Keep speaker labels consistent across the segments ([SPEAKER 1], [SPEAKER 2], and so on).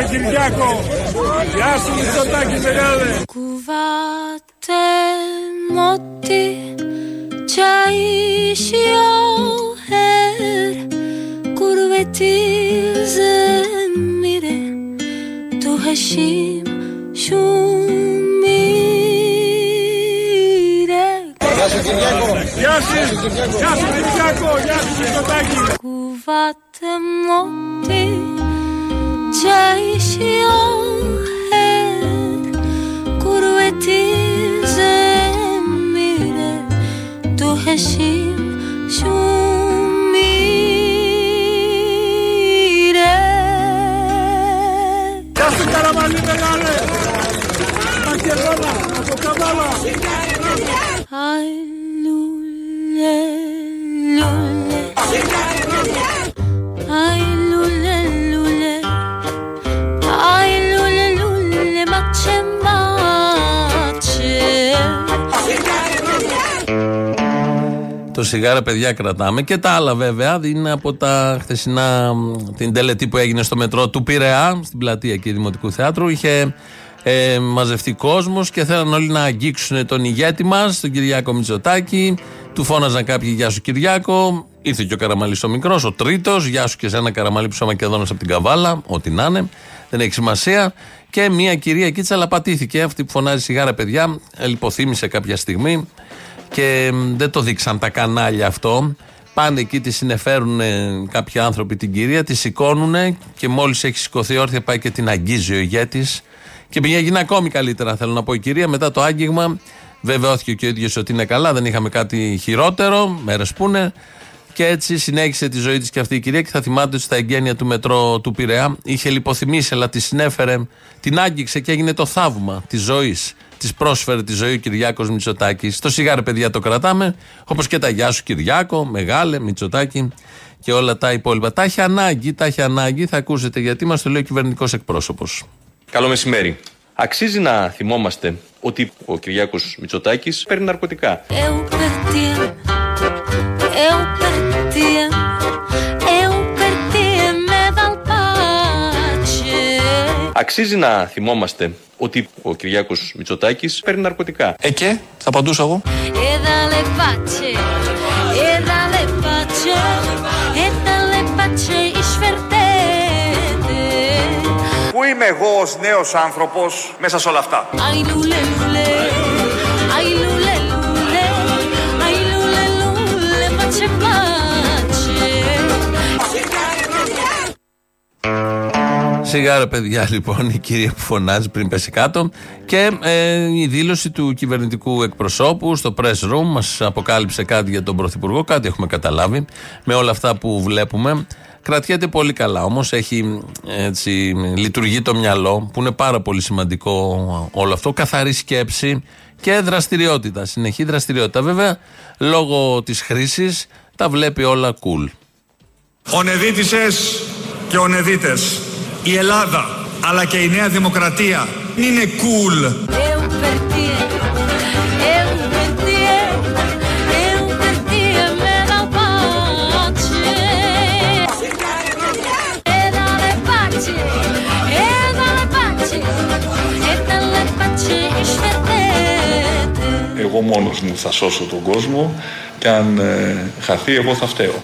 [SPEAKER 1] ρε Κυριάκο. Γεια σου Μητσοτάκη μεγάλε.
[SPEAKER 2] Κουβάτε μότι τσάισιο her Kurveti zemire Tu hashim shumire
[SPEAKER 1] Γεια σου Κυριάκο. Γεια σου. Γεια σου Κυριάκο. Γεια σου Μητσοτάκη.
[SPEAKER 2] Κουβάτε μότι τσάισιο her Kurveti zemire Tu hashim shumire
[SPEAKER 1] Γεια σου Καραμαλή μεγάλε. Μακεδόνα. Από Καβάλα.
[SPEAKER 2] Ay,
[SPEAKER 3] Το σιγάρα, παιδιά, κρατάμε. Και τα άλλα, βέβαια, είναι από τα χθεσινά, μ, την τελετή που έγινε στο μετρό του Πειραιά, στην πλατεία εκεί Δημοτικού Θεάτρου. Είχε ε, μαζευτεί κόσμος και θέλαν όλοι να αγγίξουν τον ηγέτη μας, τον Κυριάκο Μητσοτάκη. Του φώναζαν κάποιοι Γεια σου Κυριάκο. Ήρθε και ο Καραμαλής ο μικρός, ο τρίτος. Γεια σου και σε ένα Καραμαλή που είσαι Μακεδόνα από την Καβάλα. Ό,τι να είναι. Δεν έχει σημασία. Και μια κυρία εκεί τσαλαπατήθηκε. Αυτή που φωνάζει σιγάρα, παιδιά. ε, Λιποθύμησε κάποια στιγμή και μ, δεν το δείξαν τα κανάλια αυτό. Πάνε εκεί, τη συνεφέρουν κάποιοι άνθρωποι την κυρία, τη σηκώνουν και μόλις έχει σηκωθεί όρθια πάει και την αγγίζει ο ηγέτης. Και πήγε ακόμη καλύτερα, θέλω να πω η κυρία. Μετά το άγγιγμα, βεβαιώθηκε και ο ίδιος ότι είναι καλά, δεν είχαμε κάτι χειρότερο, μέρες που είναι. Και έτσι συνέχισε τη ζωή της και αυτή η κυρία. Και θα θυμάται ότι στα εγγένεια του μετρό του Πειραιά είχε λιποθυμήσει, αλλά τη συνέφερε, την άγγιξε και έγινε το θαύμα της ζωής. Της πρόσφερε τη ζωή ο Κυριάκος Μητσοτάκης. Στο σιγάρε, παιδιά, το κρατάμε. Όπως και τα γεια σου, Κυριάκο, Μεγάλε, Μητσοτάκη και όλα τα υπόλοιπα. Τα έχει ανάγκη, τα έχει ανάγκη. Θα ακούσετε γιατί μας το λέει ο κυβερνητικός εκπρόσωπος.
[SPEAKER 4] Καλό μεσημέρι. Αξίζει να θυμόμαστε ότι ο Κυριάκος Μητσοτάκης παίρνει ναρκωτικά.
[SPEAKER 2] Eu perdi, eu perdi, eu perdi
[SPEAKER 4] Αξίζει να θυμόμαστε ότι ο Κυριάκος Μητσοτάκης παίρνει ναρκωτικά.
[SPEAKER 5] Ε και, θα απαντούσα εγώ.
[SPEAKER 2] E dalle pace, e dalle pace, e dalle pace ich vertete.
[SPEAKER 6] Πού είμαι εγώ ως νέος άνθρωπος μέσα σε όλα αυτά;
[SPEAKER 2] Ai lule
[SPEAKER 3] Σιγά ρε παιδιά λοιπόν η κυρία που φωνάζει πριν πέσει κάτω και ε, η δήλωση του κυβερνητικού εκπροσώπου στο press room μας αποκάλυψε κάτι για τον Πρωθυπουργό, κάτι έχουμε καταλάβει με όλα αυτά που βλέπουμε. Κρατιέται πολύ καλά όμως, έχει έτσι λειτουργεί το μυαλό που είναι πάρα πολύ σημαντικό όλο αυτό, καθαρή σκέψη και δραστηριότητα, συνεχή δραστηριότητα. Βέβαια λόγω της χρήσης τα βλέπει όλα cool.
[SPEAKER 6] Ονεδίτησες και ονεδίτες. Η Ελλάδα αλλά και η Νέα Δημοκρατία είναι cool.
[SPEAKER 2] Eu perdi, eu perdi, eu perdi με δαλπάτσι. E dalle pace, e dalle pace, e dalle pace ich vertete.
[SPEAKER 7] Εγώ μόνος μου θα σώσω τον κόσμο και αν ε, χαθεί εγώ θα φταίω.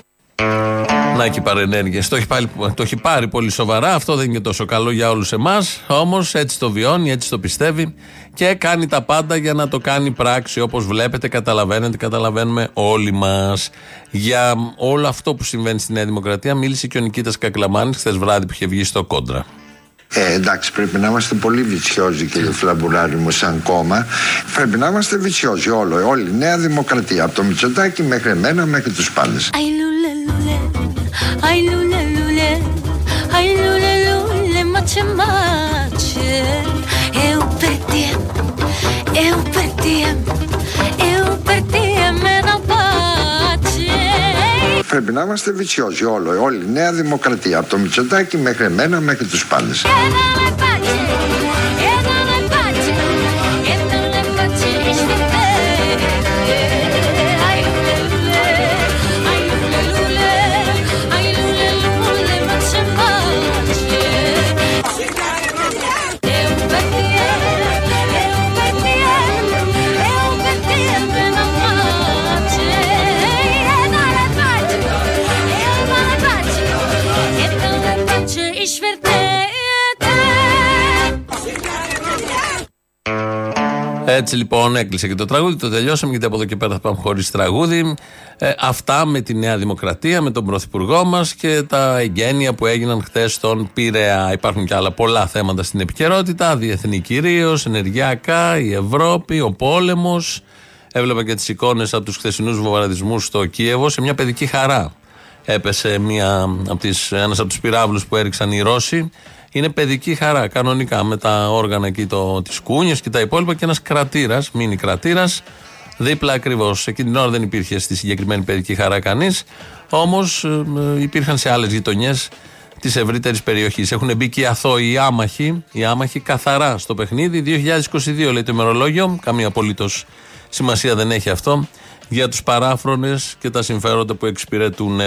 [SPEAKER 3] Να έχει παρενέργειε. Το, έχει πάρει- το έχει πάρει πολύ σοβαρά. Αυτό δεν είναι τόσο καλό για όλους εμάς. Όμως έτσι το βιώνει, έτσι το πιστεύει και κάνει τα πάντα για να το κάνει πράξη. Όπως βλέπετε, καταλαβαίνετε, καταλαβαίνουμε όλοι μας. Για όλο αυτό που συμβαίνει στη Νέα Δημοκρατία μίλησε και ο Νικήτας Κακλαμάνης χθες βράδυ που είχε βγει στο κόντρα.
[SPEAKER 8] Ε, εντάξει, πρέπει να είμαστε πολύ βιτσιόζοι, κύριε Φλαμπουράρη μου, σαν κόμμα. Πρέπει να είμαστε βιτσιόζοι όλο, όλη η Νέα Δημοκρατία. Από το Μητσοτάκι μέχρι εμένα, μέχρι τους πάντες.
[SPEAKER 2] Ai lule lule, ai lule lule, ai lule lule, mace mace. Eu perdi, eu perdi, eu perdi με δαλπάτσι.
[SPEAKER 8] Πρέπει να είμαστε βιτσιόζοι όλο, όλη η Νέα Δημοκρατία. Από το Μητσοτάκι μέχρι εμένα, μέχρι τους πάντες.
[SPEAKER 2] E dalle
[SPEAKER 3] Έτσι λοιπόν έκλεισε και το τραγούδι, το τελειώσαμε γιατί από εδώ και πέρα θα πάμε χωρίς τραγούδι. Ε, αυτά με τη Νέα Δημοκρατία, με τον Πρωθυπουργό μας και τα εγγένεια που έγιναν χθε στον πύρεα Υπάρχουν και άλλα πολλά θέματα στην επικαιρότητα, διεθνή κυρίως, ενεργειακά, η Ευρώπη, ο πόλεμος. Έβλεπα και τις εικόνες από τους χθεσινούς βομβαρδισμούς στο Κίεβο σε μια παιδική χαρά. Έπεσε μια από τις, ένας από τους πυράβλους που έριξαν οι Ρώσοι. Είναι παιδική χαρά, κανονικά, με τα όργανα εκεί, το, τις κούνιες και τα υπόλοιπα και ένας κρατήρας, μίνι κρατήρας, δίπλα ακριβώς. Εκείνη την ώρα δεν υπήρχε στη συγκεκριμένη παιδική χαρά κανείς, όμως ε, ε, υπήρχαν σε άλλες γειτονιές της ευρύτερης περιοχής. Έχουν μπει και οι αθώοι, οι άμαχοι, οι άμαχοι καθαρά στο παιχνίδι. 2022 λέει το ημερολόγιο, καμία απολύτως σημασία δεν έχει αυτό για τους παράφρονες και τα συμφέροντα που εξυπηρετούν.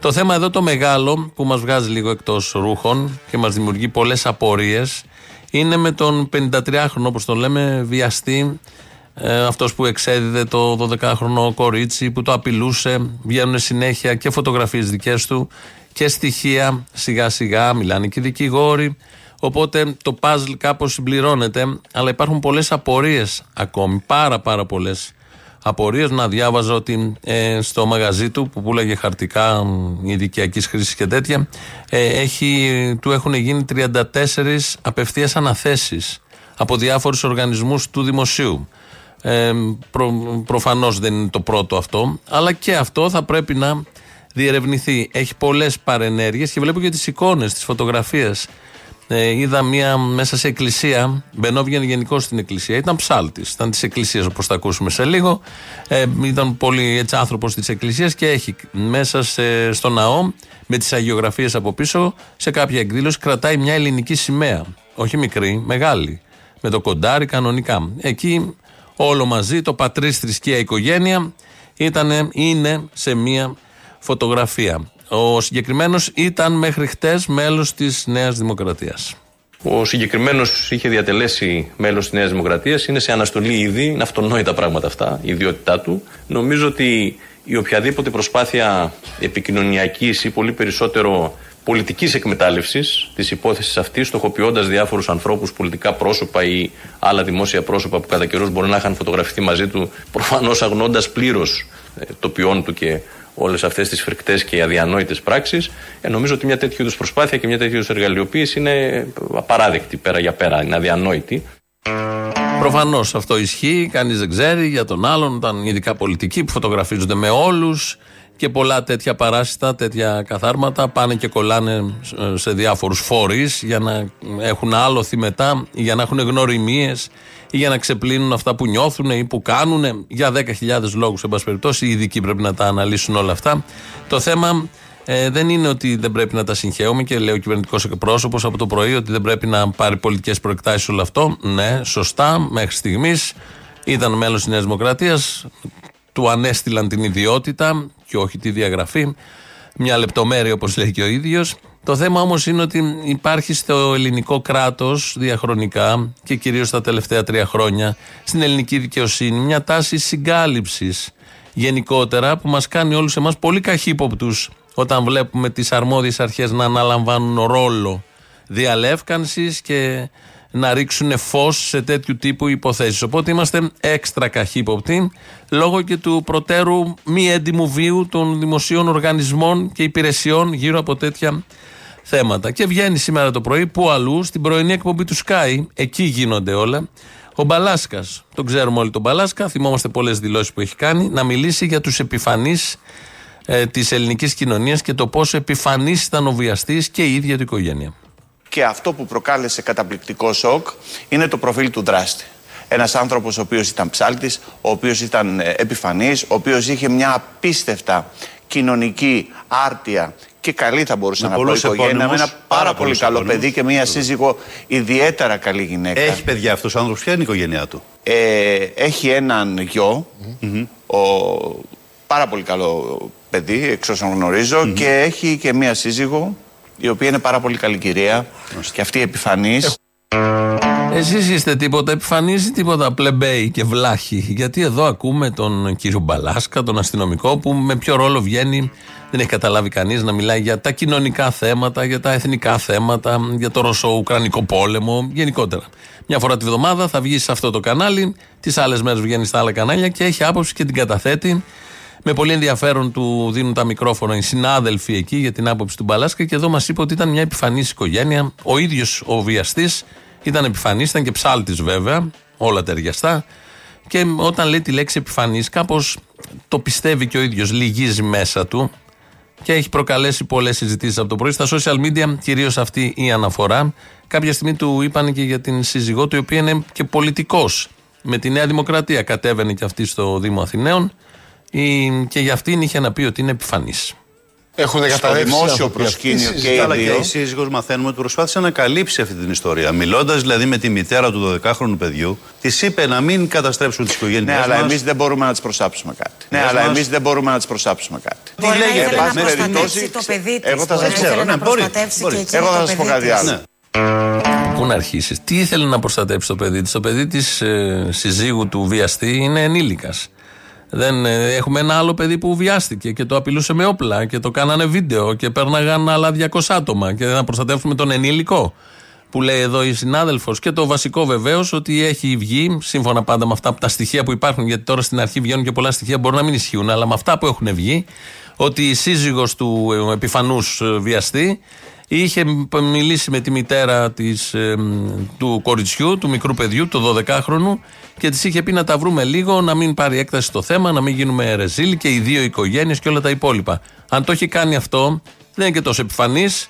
[SPEAKER 3] Το θέμα εδώ το μεγάλο που μας βγάζει λίγο εκτός ρούχων και μας δημιουργεί πολλές απορίες είναι με τον 53χρονο όπως τον λέμε βιαστή ε, αυτός που εξέδιδε το 12χρονο κορίτσι που το απειλούσε βγαίνουν συνέχεια και φωτογραφίες δικές του και στοιχεία σιγά σιγά μιλάνε και οι δικηγόροι οπότε το παζλ κάπως συμπληρώνεται αλλά υπάρχουν πολλές απορίες ακόμη πάρα πάρα πολλές απορίες. Να διάβαζα ότι ε, στο μαγαζί του που πουλάγε χαρτικά ειδικιακή χρήσης και τέτοια, ε, έχει, του έχουν γίνει 34 απευθείας αναθέσεις από διάφορους οργανισμούς του δημοσίου. Ε, προ, προφανώς δεν είναι το πρώτο αυτό, αλλά και αυτό θα πρέπει να διερευνηθεί. Έχει πολλές παρενέργειες και βλέπω και τις εικόνες, τις φωτογραφίες ε, είδα μία μέσα σε εκκλησία. Μπαινόβγαινε γενικώ στην εκκλησία. Ήταν ψάλτης. Ήταν της εκκλησίας, όπως θα ακούσουμε σε λίγο. Ε, ήταν πολύ έτσι άνθρωπος της εκκλησίας και έχει μέσα σε, στο ναό, με τις αγιογραφίες από πίσω, σε κάποια εκδήλωση κρατάει μια ελληνική σημαία. Όχι μικρή, μεγάλη. Με το κοντάρι κανονικά. Εκεί όλο μαζί, το πατρίς θρησκεία οικογένεια, ήτανε, είναι σε μία φωτογραφία. Ο συγκεκριμένος ήταν μέχρι χτες μέλος της Νέας Δημοκρατίας.
[SPEAKER 4] Ο συγκεκριμένος είχε διατελέσει μέλος της Νέας Δημοκρατίας. Είναι σε αναστολή ήδη. Είναι αυτονόητα πράγματα αυτά, η ιδιότητά του. Νομίζω ότι η οποιαδήποτε προσπάθεια επικοινωνιακής ή πολύ περισσότερο πολιτικής εκμετάλλευσης της υπόθεσης αυτής, στοχοποιώντας διάφορους ανθρώπους, πολιτικά πρόσωπα ή άλλα δημόσια πρόσωπα που κατά καιρού μπορεί να είχαν φωτογραφηθεί μαζί του, προφανώς αγνώντας πλήρως ε, το ποιόν του και όλες αυτές τις φρικτές και αδιανόητες πράξεις. Ε, νομίζω ότι μια τέτοιου είδους προσπάθεια και μια τέτοιου είδους εργαλειοποίηση είναι απαράδεκτη πέρα για πέρα, είναι αδιανόητη.
[SPEAKER 3] Προφανώς αυτό ισχύει, κανείς δεν ξέρει για τον άλλον. Ήταν ειδικά πολιτικοί που φωτογραφίζονται με όλους και πολλά τέτοια παράσιτα, τέτοια καθάρματα πάνε και κολλάνε σε διάφορους φορείς για να έχουν άλοθη μετά, για να έχουν γνωριμίες ή για να ξεπλύνουν αυτά που νιώθουν ή που κάνουν για 10.000 λόγους. Εν πάση περιπτώσει, οι ειδικοί πρέπει να τα αναλύσουν όλα αυτά. Το θέμα ε, δεν είναι ότι δεν πρέπει να τα συγχαίουμε και λέει ο κυβερνητικός εκπρόσωπος από το πρωί ότι δεν πρέπει να πάρει πολιτικές προεκτάσεις όλο αυτό. Ναι, σωστά, μέχρι στιγμής ήταν μέλος της Νέας Δημοκρατίας. Του ανέστηλαν την ιδιότητα και όχι τη διαγραφή. Μια λεπτομέρεια, όπως λέει και ο ίδιος. Το θέμα όμως είναι ότι υπάρχει στο ελληνικό κράτος διαχρονικά και κυρίως τα τελευταία τρία χρόνια στην ελληνική δικαιοσύνη μια τάση συγκάλυψης γενικότερα που μας κάνει όλους εμάς πολύ καχύποπτους όταν βλέπουμε τις αρμόδιες αρχές να αναλαμβάνουν ρόλο διαλεύκανσης και να ρίξουν φως σε τέτοιου τύπου υποθέσεις. Οπότε είμαστε έξτρα καχύποπτοι λόγω και του προτέρου μη έντιμου βίου των δημοσίων οργανισμών και υπηρεσιών γύρω από τέτοια θέματα. Και βγαίνει σήμερα το πρωί που αλλού στην πρωινή εκπομπή του Sky, εκεί γίνονται όλα. Ο Μπαλάσκας, τον ξέρουμε όλοι τον Μπαλάσκα, θυμόμαστε πολλές δηλώσεις που έχει κάνει, να μιλήσει για τους επιφανείς ε, της ελληνικής κοινωνίας και το πόσο επιφανής ήταν ο βιαστής και η ίδια του οικογένεια.
[SPEAKER 5] Και αυτό που προκάλεσε καταπληκτικό σοκ είναι το προφίλ του δράστη. Ένας άνθρωπος ο οποίος ήταν ψάλτης, ο οποίος ήταν ε, επιφανής, ο οποίος είχε μια απίστευτα κοινωνική άρτια και καλή θα μπορούσα να πω οικογένεια. Με ένα πάρα, πολύ καλό παιδί και μια σύζυγο ιδιαίτερα καλή γυναίκα.
[SPEAKER 9] Έχει παιδιά αυτός ο άνθρωπος, ποια είναι η οικογένειά του;
[SPEAKER 5] Ε, έχει έναν γιο, ο, πάρα πολύ καλό παιδί, εξ όσων γνωρίζω, και έχει και μια σύζυγο, η οποία είναι πάρα πολύ καλή κυρία και αυτή επιφανής.
[SPEAKER 3] Εσείς είστε τίποτα επιφανή ή τίποτα πλεμπέι και βλάχοι. Γιατί εδώ ακούμε τον κύριο Μπαλάσκα, τον αστυνομικό, που με ποιο ρόλο βγαίνει, δεν έχει καταλάβει κανείς να μιλάει για τα κοινωνικά θέματα, για τα εθνικά θέματα, για το Ρωσο-Ουκρανικό πόλεμο, γενικότερα. Μια φορά τη βδομάδα θα βγει σε αυτό το κανάλι, τις άλλες μέρες βγαίνει στα άλλα κανάλια και έχει άποψη και την καταθέτει. Με πολύ ενδιαφέρον του δίνουν τα μικρόφωνα οι συνάδελφοι εκεί για την άποψη του Μπαλάσκα και εδώ μας είπε ότι ήταν μια επιφανής οικογένεια. Ο ίδιος ο βιαστής ήταν επιφανής, ήταν και ψάλτης βέβαια, όλα ταιριαστά. Και όταν λέει τη λέξη επιφανής, κάπως το πιστεύει και ο ίδιος, λυγίζει μέσα του και έχει προκαλέσει πολλές συζητήσεις από το πρωί. Στα social media, κυρίως αυτή η αναφορά. Κάποια στιγμή του είπαν και για την σύζυγό του, η οποία είναι και πολιτικός. Με τη Νέα Δημοκρατία κατέβαινε και αυτή στο Δήμο Αθηναίων η- και για αυτήν είχε να πει ότι είναι επιφανής.
[SPEAKER 10] Έχουν
[SPEAKER 5] Στο
[SPEAKER 10] καταρρεύσει
[SPEAKER 5] δημόσιο
[SPEAKER 10] άνθρωποι
[SPEAKER 5] προσκήνιο
[SPEAKER 10] αυτοί.
[SPEAKER 5] και οι
[SPEAKER 9] Αλλά και
[SPEAKER 5] δύο.
[SPEAKER 9] η σύζυγος μαθαίνουμε ότι προσπάθησε να καλύψει αυτή την ιστορία. Μιλώντας δηλαδή με τη μητέρα του 12χρονου παιδιού, της είπε να μην καταστρέψουν τις οικογένειές
[SPEAKER 5] Ναι, αλλά
[SPEAKER 9] μας.
[SPEAKER 5] εμείς δεν μπορούμε να τις προσάψουμε κάτι. Ναι,
[SPEAKER 9] Πες
[SPEAKER 5] αλλά
[SPEAKER 9] μας.
[SPEAKER 5] εμείς δεν μπορούμε να τις προσάψουμε κάτι.
[SPEAKER 9] Τι λέγεται,
[SPEAKER 5] Εν πάση
[SPEAKER 9] με
[SPEAKER 5] περιπτώσει,
[SPEAKER 11] προστατεύσει το παιδί της.
[SPEAKER 5] Εγώ θα
[SPEAKER 11] Μπορεί
[SPEAKER 5] σα
[SPEAKER 11] να
[SPEAKER 9] ξέρω,
[SPEAKER 11] ήθελε
[SPEAKER 9] ναι,
[SPEAKER 11] να
[SPEAKER 9] μπορεί,
[SPEAKER 11] προστατεύσει
[SPEAKER 9] μπορεί.
[SPEAKER 11] και εκείνη
[SPEAKER 5] Εγώ θα
[SPEAKER 11] το
[SPEAKER 5] σας πω
[SPEAKER 11] παιδί
[SPEAKER 5] κάτι
[SPEAKER 11] της.
[SPEAKER 5] άλλο.
[SPEAKER 9] Ναι.
[SPEAKER 3] Πού να αρχίσει, τι ήθελε να προστατέψει το παιδί της; Το παιδί της ε, συζύγου του βιαστή είναι ενήλικας. Δεν, ε, έχουμε ένα άλλο παιδί που βιάστηκε και το απειλούσε με όπλα και το κάνανε βίντεο και πέρναγαν άλλα 200 άτομα. Και να προστατεύσουμε τον ενήλικο που λέει εδώ η συνάδελφος. Και το βασικό βεβαίως ότι έχει βγει, σύμφωνα πάντα με αυτά από τα στοιχεία που υπάρχουν, γιατί τώρα στην αρχή βγαίνουν και πολλά στοιχεία μπορεί να μην ισχύουν, αλλά με αυτά που έχουν βγει, ότι η σύζυγος του ε, επιφανούς βιαστή είχε μ- μιλήσει με τη μητέρα της, ε, μ, του κοριτσιού, του μικρού παιδιού, του 12χρονου, και της είχε πει να τα βρούμε λίγο, να μην πάρει έκταση στο θέμα, να μην γίνουμε ρεζίλ και οι δύο οικογένειες και όλα τα υπόλοιπα. Αν το έχει κάνει αυτό, δεν είναι και τόσο επιφανής.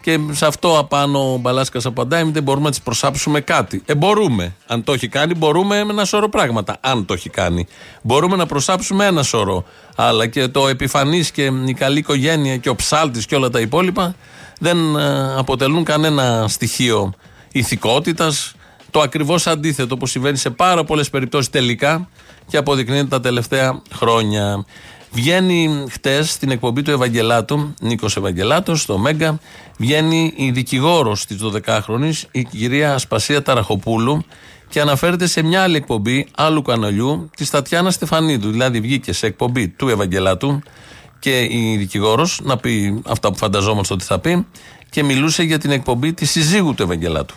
[SPEAKER 3] Και σε αυτό απάνω ο Μπαλάσκας απαντάει: Δεν μπορούμε να της προσάψουμε κάτι. Ε, μπορούμε. Αν το έχει κάνει, μπορούμε με ένα σώρο πράγματα. Αν το έχει κάνει. Μπορούμε να προσάψουμε ένα σώρο. Αλλά και το επιφανής και η καλή οικογένεια και ο ψάλτης και όλα τα υπόλοιπα δεν ε, αποτελούν κανένα στοιχείο ηθικότητας. Το ακριβώς αντίθετο που συμβαίνει σε πάρα πολλές περιπτώσεις τελικά και αποδεικνύεται τα τελευταία χρόνια. Βγαίνει χτες στην εκπομπή του Ευαγγελάτου, Νίκος Ευαγγελάτος, στο Μέγκα, βγαίνει η δικηγόρος της 12χρονη, η κυρία Ασπασία Ταραχοπούλου, και αναφέρεται σε μια άλλη εκπομπή άλλου καναλιού, της Τατιάνας Στεφανίδου. Δηλαδή βγήκε σε εκπομπή του Ευαγγελάτου και η δικηγόρος να πει αυτά που φανταζόμαστε ότι θα πει και μιλούσε για την εκπομπή της συζύγου του Ευαγγελάτου.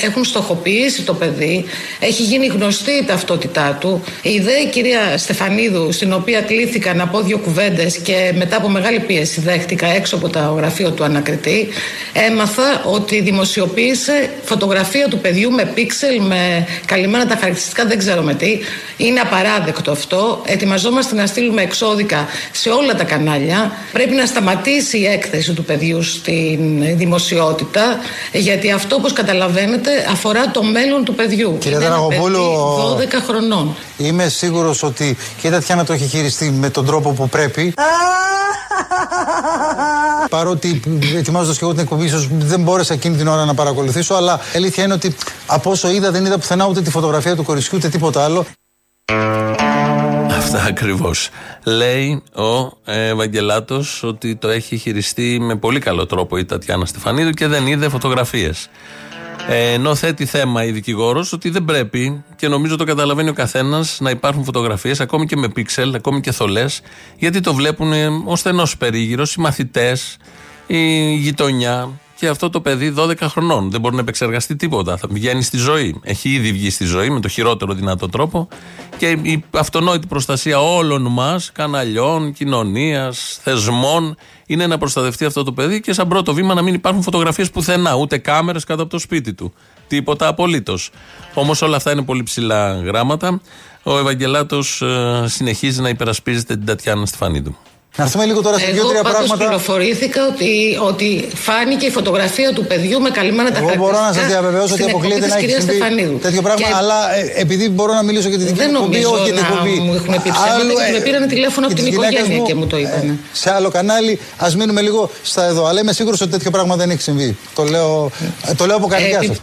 [SPEAKER 12] Έχουν στοχοποιήσει το παιδί, έχει γίνει γνωστή η ταυτότητά του. Η δε η κυρία Στεφανίδου, στην οποία κλήθηκα να πω δύο κουβέντες και μετά από μεγάλη πίεση δέχτηκα έξω από το γραφείο του ανακριτή, έμαθα ότι δημοσιοποίησε φωτογραφία του παιδιού με πίξελ, με καλυμμένα τα χαρακτηριστικά, δεν ξέρω με τι. Είναι απαράδεκτο αυτό. Ετοιμαζόμαστε να στείλουμε εξώδικα σε όλα τα κανάλια. Πρέπει να σταματήσει η έκθεση του παιδιού στην δημοσιότητα, γιατί αυτό, όπως καταλαβαίνετε, αφορά το μέλλον του παιδιού.
[SPEAKER 13] Κύριε
[SPEAKER 12] Είναι ένα
[SPEAKER 13] Δραγοπούλου,
[SPEAKER 12] παιδί 12 χρονών.
[SPEAKER 13] Είμαι σίγουρος ότι και η Τατιάνα το έχει χειριστεί με τον τρόπο που πρέπει. Παρότι ετοιμάζοντας και εγώ την εκπομπή, ίσως δεν μπόρεσα εκείνη την ώρα να παρακολουθήσω, αλλά η αλήθεια είναι ότι από όσο είδα, δεν είδα πουθενά ούτε τη φωτογραφία του κοριτσιού ούτε τίποτα άλλο.
[SPEAKER 3] Αυτά ακριβώς. Λέει ο Ευαγγελάτος ότι το έχει χειριστεί με πολύ καλό τρόπο η Τατιάνα Στεφανίδου και δεν είδε φωτογραφίες. Ε, ενώ θέτει θέμα η δικηγόρος ότι δεν πρέπει και νομίζω το καταλαβαίνει ο καθένας να υπάρχουν φωτογραφίες ακόμη και με πίξελ, ακόμη και θολές, γιατί το βλέπουν ε, ο στενός περίγυρος, οι μαθητές, η γειτονιά. Και αυτό το παιδί 12 χρονών δεν μπορεί να επεξεργαστεί τίποτα. Θα βγαίνει στη ζωή. Έχει ήδη βγει στη ζωή με το χειρότερο δυνατό τρόπο. Και η αυτονόητη προστασία όλων μας, καναλιών, κοινωνίας, θεσμών, είναι να προστατευτεί αυτό το παιδί και σαν πρώτο βήμα να μην υπάρχουν φωτογραφίες πουθενά, ούτε κάμερες κάτω από το σπίτι του. Τίποτα απολύτως. Όμως όλα αυτά είναι πολύ ψηλά γράμματα. Ο Ευαγγελάτος συνεχίζει να υπερασπίζεται την Τατιάνα Στεφανίδου.
[SPEAKER 13] Να έρθουμε λίγο τώρα σε
[SPEAKER 12] Εγώ
[SPEAKER 13] δύο-τρία
[SPEAKER 12] πάντως
[SPEAKER 13] πράγματα.
[SPEAKER 12] πληροφορήθηκα ότι, ότι φάνηκε η φωτογραφία του παιδιού με καλυμμένα τα
[SPEAKER 13] Εγώ
[SPEAKER 12] χαρακτηριστικά.
[SPEAKER 13] μπορώ να σας διαβεβαιώσω ότι
[SPEAKER 12] στην
[SPEAKER 13] αποκλείεται
[SPEAKER 12] εκπομπή
[SPEAKER 13] να
[SPEAKER 12] της
[SPEAKER 13] έχει
[SPEAKER 12] κυρίας
[SPEAKER 13] συμβεί
[SPEAKER 12] Στεφανίδου.
[SPEAKER 13] τέτοιο πράγμα.
[SPEAKER 12] Και
[SPEAKER 13] Αλλά ε, επειδή μπορώ να μιλήσω για τη δική
[SPEAKER 12] δεν
[SPEAKER 13] μου εκπομπή,
[SPEAKER 12] νομίζω
[SPEAKER 13] όχι για την
[SPEAKER 12] να
[SPEAKER 13] εκπομπή.
[SPEAKER 12] μου έχουν πει ψέματα
[SPEAKER 13] άλλου,
[SPEAKER 12] και με
[SPEAKER 13] ε,
[SPEAKER 12] πήραν τηλέφωνο από
[SPEAKER 13] και
[SPEAKER 12] την
[SPEAKER 13] της γυναίκας
[SPEAKER 12] οικογένεια
[SPEAKER 13] μου,
[SPEAKER 12] και μου το είπαν.
[SPEAKER 13] ε, Σε άλλο κανάλι, ας μείνουμε λίγο στα εδώ. Αλλά είμαι σίγουρος ότι τέτοιο πράγμα δεν έχει συμβεί. Το λέω, ε, το λέω από καρδιά
[SPEAKER 12] Ε,
[SPEAKER 13] σας.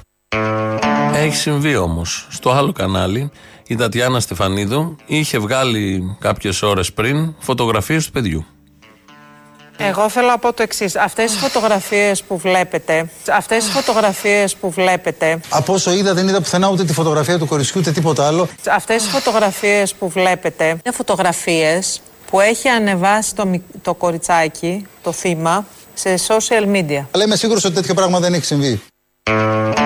[SPEAKER 3] Έχει συμβεί όμως. Στο άλλο κανάλι, η Τατιάνα Στεφανίδου είχε βγάλει κάποιες ώρες πριν φωτογραφίες του παιδιού.
[SPEAKER 10] Εγώ θέλω να πω το εξής. Αυτές οι φωτογραφίες που βλέπετε, αυτές οι φωτογραφίες που βλέπετε,
[SPEAKER 13] Από όσο είδα, δεν είδα πουθενά ούτε τη φωτογραφία του κοριτσιού ούτε τίποτα άλλο.
[SPEAKER 10] αυτές οι φωτογραφίες που βλέπετε, είναι φωτογραφίες που έχει ανεβάσει το, μι- το κοριτσάκι, το θύμα, σε social media.
[SPEAKER 13] Αλλά είμαι σίγουρος ότι τέτοιο πράγμα δεν έχει συμβεί.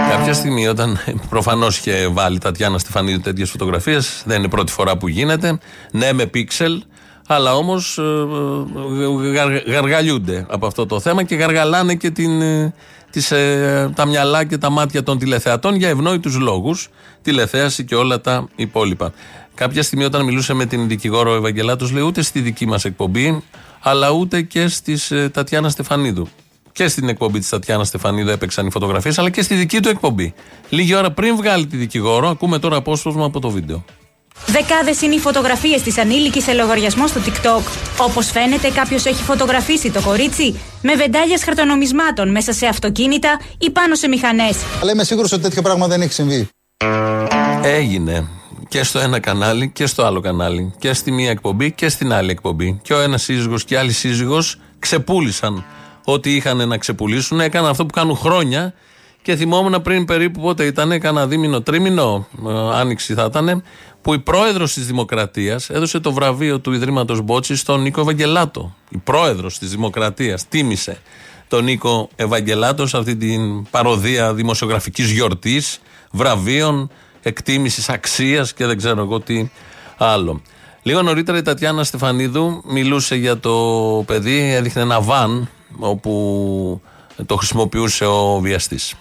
[SPEAKER 3] Κάποια στιγμή, όταν προφανώς είχε βάλει η Τατιάνα Στεφανίδου τέτοιες φωτογραφίες, δεν είναι η πρώτη φορά που γίνεται. Ναι, με πίξελ, αλλά όμως γαργαλιούνται από αυτό το θέμα και γαργαλάνε και την, ε, τις, ε, τα μυαλά και τα μάτια των τηλεθεατών για ευνόητους λόγους. Τηλεθέαση και όλα τα υπόλοιπα. Κάποια στιγμή, όταν μιλούσε με την δικηγόρο Ευαγγελάτος, λέει ούτε στη δική μας εκπομπή, αλλά ούτε και στη ε, Τατιάνα Στεφανίδου. Και στην εκπομπή της Τατιάνα Στεφανίδου έπαιξαν οι φωτογραφίες, αλλά και στη δική του εκπομπή. Λίγη ώρα πριν βγάλει τη δικηγόρο, ακούμε τώρα απόσπασμα από το βίντεο.
[SPEAKER 11] Δεκάδες είναι οι φωτογραφίες της ανήλικης σε λογαριασμό στο TikTok. Όπως φαίνεται, κάποιος έχει φωτογραφίσει το κορίτσι με βεντάλιε χαρτονομισμάτων μέσα σε αυτοκίνητα ή πάνω σε μηχανές.
[SPEAKER 13] Αλλά είμαι σίγουρος ότι τέτοιο πράγμα δεν έχει συμβεί.
[SPEAKER 3] Έγινε και στο ένα κανάλι και στο άλλο κανάλι. Και στη μία εκπομπή και στην άλλη εκπομπή. Και ο ένας σύζυγος και η άλλη σύζυγος ξεπούλησαν ό,τι είχαν να ξεπουλήσουν. Έκαναν αυτό που κάνουν χρόνια. Και θυμόμουν πριν περίπου πότε ήταν, έκανα δίμηνο, τρίμηνο, ε, άνοιξη θα ήταν, που η πρόεδρος της Δημοκρατίας έδωσε το βραβείο του Ιδρύματος Μπότσης στον Νίκο Ευαγγελάτο. Η πρόεδρος της Δημοκρατίας τίμησε τον Νίκο Ευαγγελάτο σε αυτή την παροδία δημοσιογραφικής γιορτής, βραβείων, εκτίμησης αξίας και δεν ξέρω εγώ τι άλλο. Λίγο νωρίτερα η Τατιάνα Στεφανίδου μιλούσε για το παιδί, έδειχνε ένα βαν όπου το χρησιμοποιούσε ο βιαστής.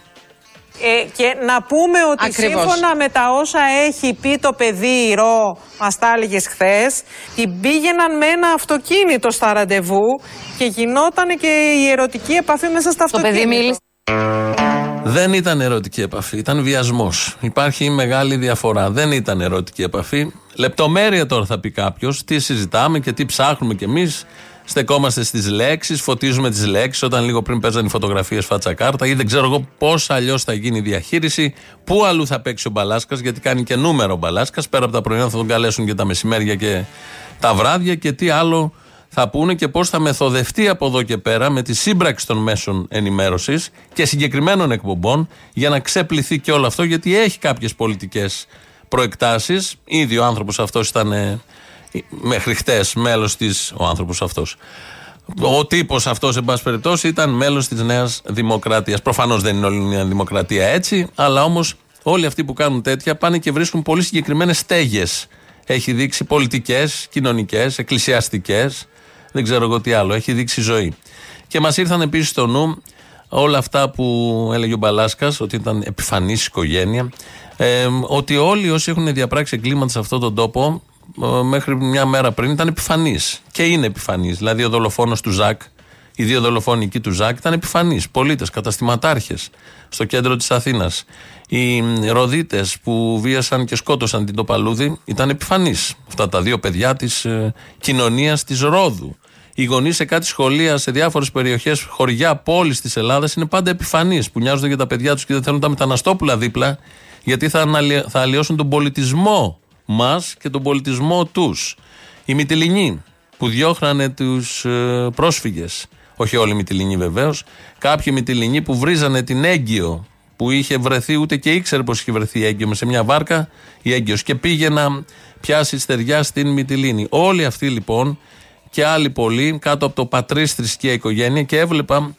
[SPEAKER 10] Ε, και να πούμε ότι
[SPEAKER 12] Ακριβώς.
[SPEAKER 10] σύμφωνα με τα όσα έχει πει το παιδί η Ρο, μας τα έλεγε χθες, την πήγαιναν με ένα αυτοκίνητο στα ραντεβού και γινόταν και η ερωτική επαφή μέσα στα
[SPEAKER 12] Το
[SPEAKER 10] αυτοκίνητα.
[SPEAKER 12] παιδί μίλησε.
[SPEAKER 3] Δεν ήταν ερωτική επαφή, ήταν βιασμός. Υπάρχει μεγάλη διαφορά. Δεν ήταν ερωτική επαφή. Λεπτομέρεια τώρα θα πει κάποιος, τι συζητάμε και τι ψάχνουμε κι εμείς. Στεκόμαστε στις λέξεις, φωτίζουμε τις λέξεις όταν λίγο πριν παίζαν οι φωτογραφίες φάτσα κάρτα ή δεν ξέρω εγώ πώς αλλιώς θα γίνει η διαχείριση. Πού αλλού θα παίξει ο Μπαλάσκας, γιατί κάνει και νούμερο ο Μπαλάσκας. Πέρα από τα πρωινά θα τον καλέσουν και τα μεσημέρια και τα βράδια και τι άλλο θα πούνε και πώς θα μεθοδευτεί από εδώ και πέρα με τη σύμπραξη των μέσων ενημέρωσης και συγκεκριμένων εκπομπών για να ξεπληθεί και όλο αυτό, γιατί έχει κάποιες πολιτικές προεκτάσεις. Ήδη ο άνθρωπος αυτός ήταν ε, μέχρι χτες μέλος της. Ο άνθρωπος αυτός. Ο τύπος αυτός, εν πάση περιπτώσει, ήταν μέλος της Νέας Δημοκρατίας. Προφανώς δεν είναι όλη η Νέα Δημοκρατία έτσι, αλλά όμως όλοι αυτοί που κάνουν τέτοια πάνε και βρίσκουν πολύ συγκεκριμένες στέγες. Έχει δείξει πολιτικές, κοινωνικές, εκκλησιαστικές, δεν ξέρω εγώ τι άλλο. Έχει δείξει ζωή. Και μας ήρθαν επίσης στο νου όλα αυτά που έλεγε ο Μπαλάσκας, ότι ήταν επιφανής οικογένεια. Ε, ότι όλοι όσοι έχουν διαπράξει εγκλήματα σε αυτόν τον τόπο ε, μέχρι μια μέρα πριν ήταν επιφανεί. Και είναι επιφανεί. Δηλαδή ο δολοφόνος του Ζακ, οι δύο δολοφόνοι εκεί του Ζακ ήταν επιφανείς. Πολίτες, καταστηματάρχες στο κέντρο της Αθήνας. Οι ροδίτες που βίασαν και σκότωσαν την Τοπαλούδη ήταν επιφανείς. Αυτά τα δύο παιδιά της ε, κοινωνίας της Ρόδου. Οι γονείς σε κάτι σχολεία σε διάφορες περιοχές, χωριά, πόλεις της Ελλάδας είναι πάντα επιφανείς που νοιάζονται για τα παιδιά τους και δεν θέλουν τα μεταναστόπουλα δίπλα, γιατί θα, αναλυ- θα αλλοιώσουν τον πολιτισμό μας και τον πολιτισμό τους. Οι Μυτιλινοί που διώχνανε τους ε, πρόσφυγες. Όχι όλοι οι Μυτιλινοί βεβαίως. Κάποιοι Μυτιλινοί που βρίζανε την έγκυο που είχε βρεθεί, ούτε και ήξερε πως είχε βρεθεί η έγκυο με σε μια βάρκα η έγκυος και πήγε να πιάσει στεριά στην Μυτιλίνη. Όλοι αυτοί λοιπόν και άλλοι πολλοί κάτω από το πατρίς θρησκεία οικογένεια και έβλεπα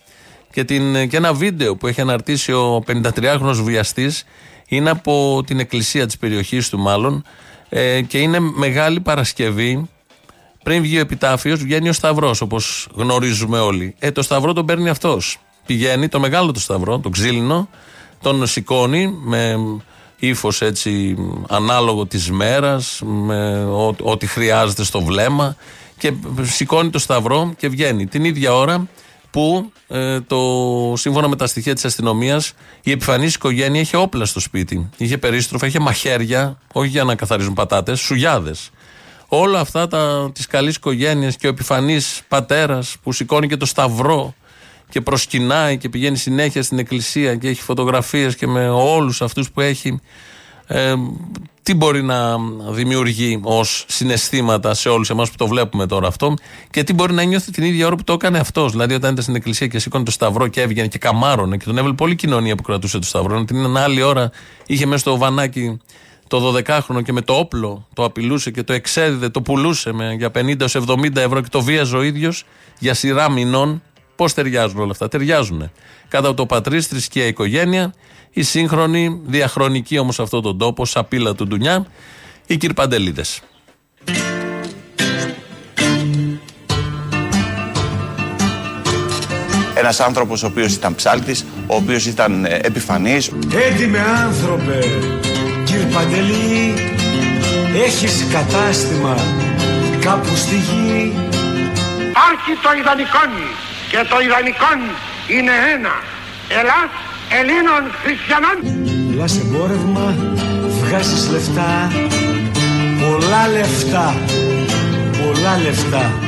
[SPEAKER 3] και, την, και ένα βίντεο που έχει αναρτήσει ο 53χρονος βιαστής είναι από την εκκλησία της περιοχής του μάλλον ε, και είναι Μεγάλη Παρασκευή. Πριν βγει ο επιτάφιος βγαίνει ο Σταυρός όπως γνωρίζουμε όλοι. Ε, το Σταυρό τον παίρνει αυτός. Πηγαίνει το μεγάλο το Σταυρό, το ξύλινο τον σηκώνει με ύφος έτσι ανάλογο της μέρας με ό- ό,τι χρειάζεται στο βλέμμα και σηκώνει το σταυρό και βγαίνει. Την ίδια ώρα που ε, το, σύμφωνα με τα στοιχεία της αστυνομίας η επιφανής οικογένεια είχε όπλα στο σπίτι. Είχε περίστροφα, είχε μαχαίρια όχι για να καθαρίζουν πατάτες, σουγιάδες. Όλα αυτά τα, της καλής οικογένειας και ο επιφανής πατέρας που σηκώνει και το σταυρό και προσκυνάει και πηγαίνει συνέχεια στην εκκλησία και έχει φωτογραφίες και με όλους αυτούς που έχει ε, τι μπορεί να δημιουργεί ως συναισθήματα σε όλους εμάς που το βλέπουμε τώρα αυτό και τι μπορεί να νιώθει την ίδια ώρα που το έκανε αυτός. Δηλαδή, όταν ήταν στην εκκλησία και σήκωνε το σταυρό και έβγαινε και καμάρωνε και τον έβλεπε όλη η κοινωνία που κρατούσε το σταυρό. Την άλλη ώρα είχε μέσα στο βανάκι το 12χρονο και με το όπλο το απειλούσε και το εξέδιδε, το πουλούσε με, για 50-70 ευρώ και το βίαζε ο ίδιος για σειρά μηνών. Πώς ταιριάζουν όλα αυτά, ταιριάζουν. Κάτω από το πατρίς, θρησκεία, οικογένεια, η σύγχρονη, διαχρονική όμως αυτόν τον τόπο, σαπίλα του Ντουνιά, οι κυρπαντελίδες.
[SPEAKER 5] Ένας άνθρωπος ο οποίος ήταν ψάλτης, ο οποίος ήταν ε, επιφανής.
[SPEAKER 1] Έτοιμε άνθρωπε, κύριε Παντελή, έχεις κατάστημα κάπου στη γη.
[SPEAKER 14] Υπάρχει το ιδανικόν και το ιδανικόν είναι ένα. Ελλάς Ελλήνων Χριστιανών.
[SPEAKER 1] Μιλάς εμπόρευμα, βγάζεις λεφτά, πολλά λεφτά, πολλά λεφτά.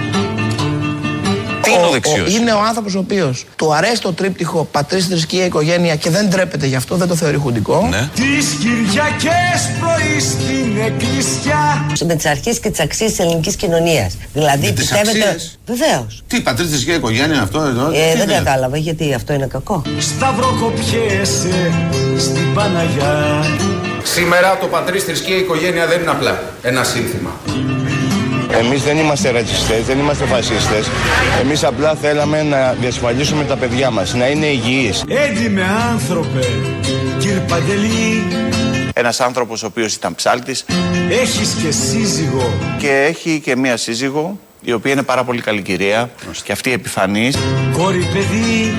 [SPEAKER 15] Τι είναι ο δεξιός. Είναι ο άνθρωπος ο οποίος του αρέσει το τρίπτυχο πατρί, θρησκεία, οικογένεια και δεν τρέπεται γι' αυτό, δεν το θεωρεί χουντικό.
[SPEAKER 1] Ναι. Τις Κυριακές πρωί στην εκκλησιά.
[SPEAKER 16] Με τι αρχέ και τις αξίες της ελληνικής κοινωνίας. Δηλαδή,
[SPEAKER 17] Με τις
[SPEAKER 16] πιστεύετε.
[SPEAKER 17] αξίες;
[SPEAKER 16] Βεβαίως.
[SPEAKER 17] Τι, πατρίς θρησκεία, οικογένεια, αυτό εδώ.
[SPEAKER 16] Ε,
[SPEAKER 17] τι
[SPEAKER 16] δεν
[SPEAKER 17] είναι;
[SPEAKER 16] κατάλαβα γιατί αυτό είναι κακό.
[SPEAKER 1] Σταυροκοπιέσαι στην Παναγιά.
[SPEAKER 18] Σήμερα το πατρίς θρησκεία οικογένεια δεν είναι απλά ένα σύνθημα.
[SPEAKER 19] Εμείς δεν είμαστε ρατσιστές, δεν είμαστε φασίστες. Εμείς απλά θέλαμε να διασφαλίσουμε τα παιδιά μας, να είναι υγιείς.
[SPEAKER 1] Έντιμε άνθρωπε, κύριε Παντελή,
[SPEAKER 5] Ένας άνθρωπος ο οποίος ήταν ψάλτης
[SPEAKER 1] έχεις και σύζυγο.
[SPEAKER 5] και έχει και μία σύζυγο η οποία είναι πάρα πολύ καλή κυρία και αυτή επιφανής.
[SPEAKER 1] Κόρη παιδί,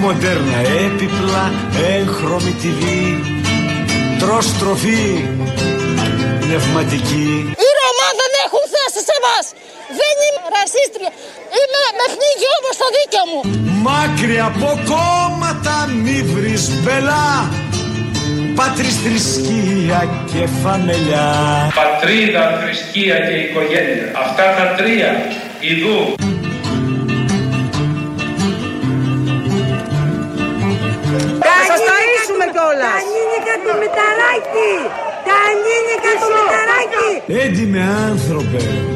[SPEAKER 1] μοντέρνα έπιπλα, έγχρωμη TV, τρως τροφή, πνευματική.
[SPEAKER 20] Δεν είμαι ρασίστρια. Είμαι με πνίγει όμως το δίκαιο μου.
[SPEAKER 1] Μάκρυ από κόμματα μη βρεις μπελά, πατρίς θρησκεία και φαμελιά.
[SPEAKER 21] Πατρίδα, θρησκεία και οικογένεια. Αυτά τα τρία ιδού.
[SPEAKER 22] Θα σας ταΐσουμε κιόλας. Τα νίνικα του Μηταράκη. Τα νίνικα του Μηταράκη.
[SPEAKER 1] Έντιμε άνθρωπε, κύριε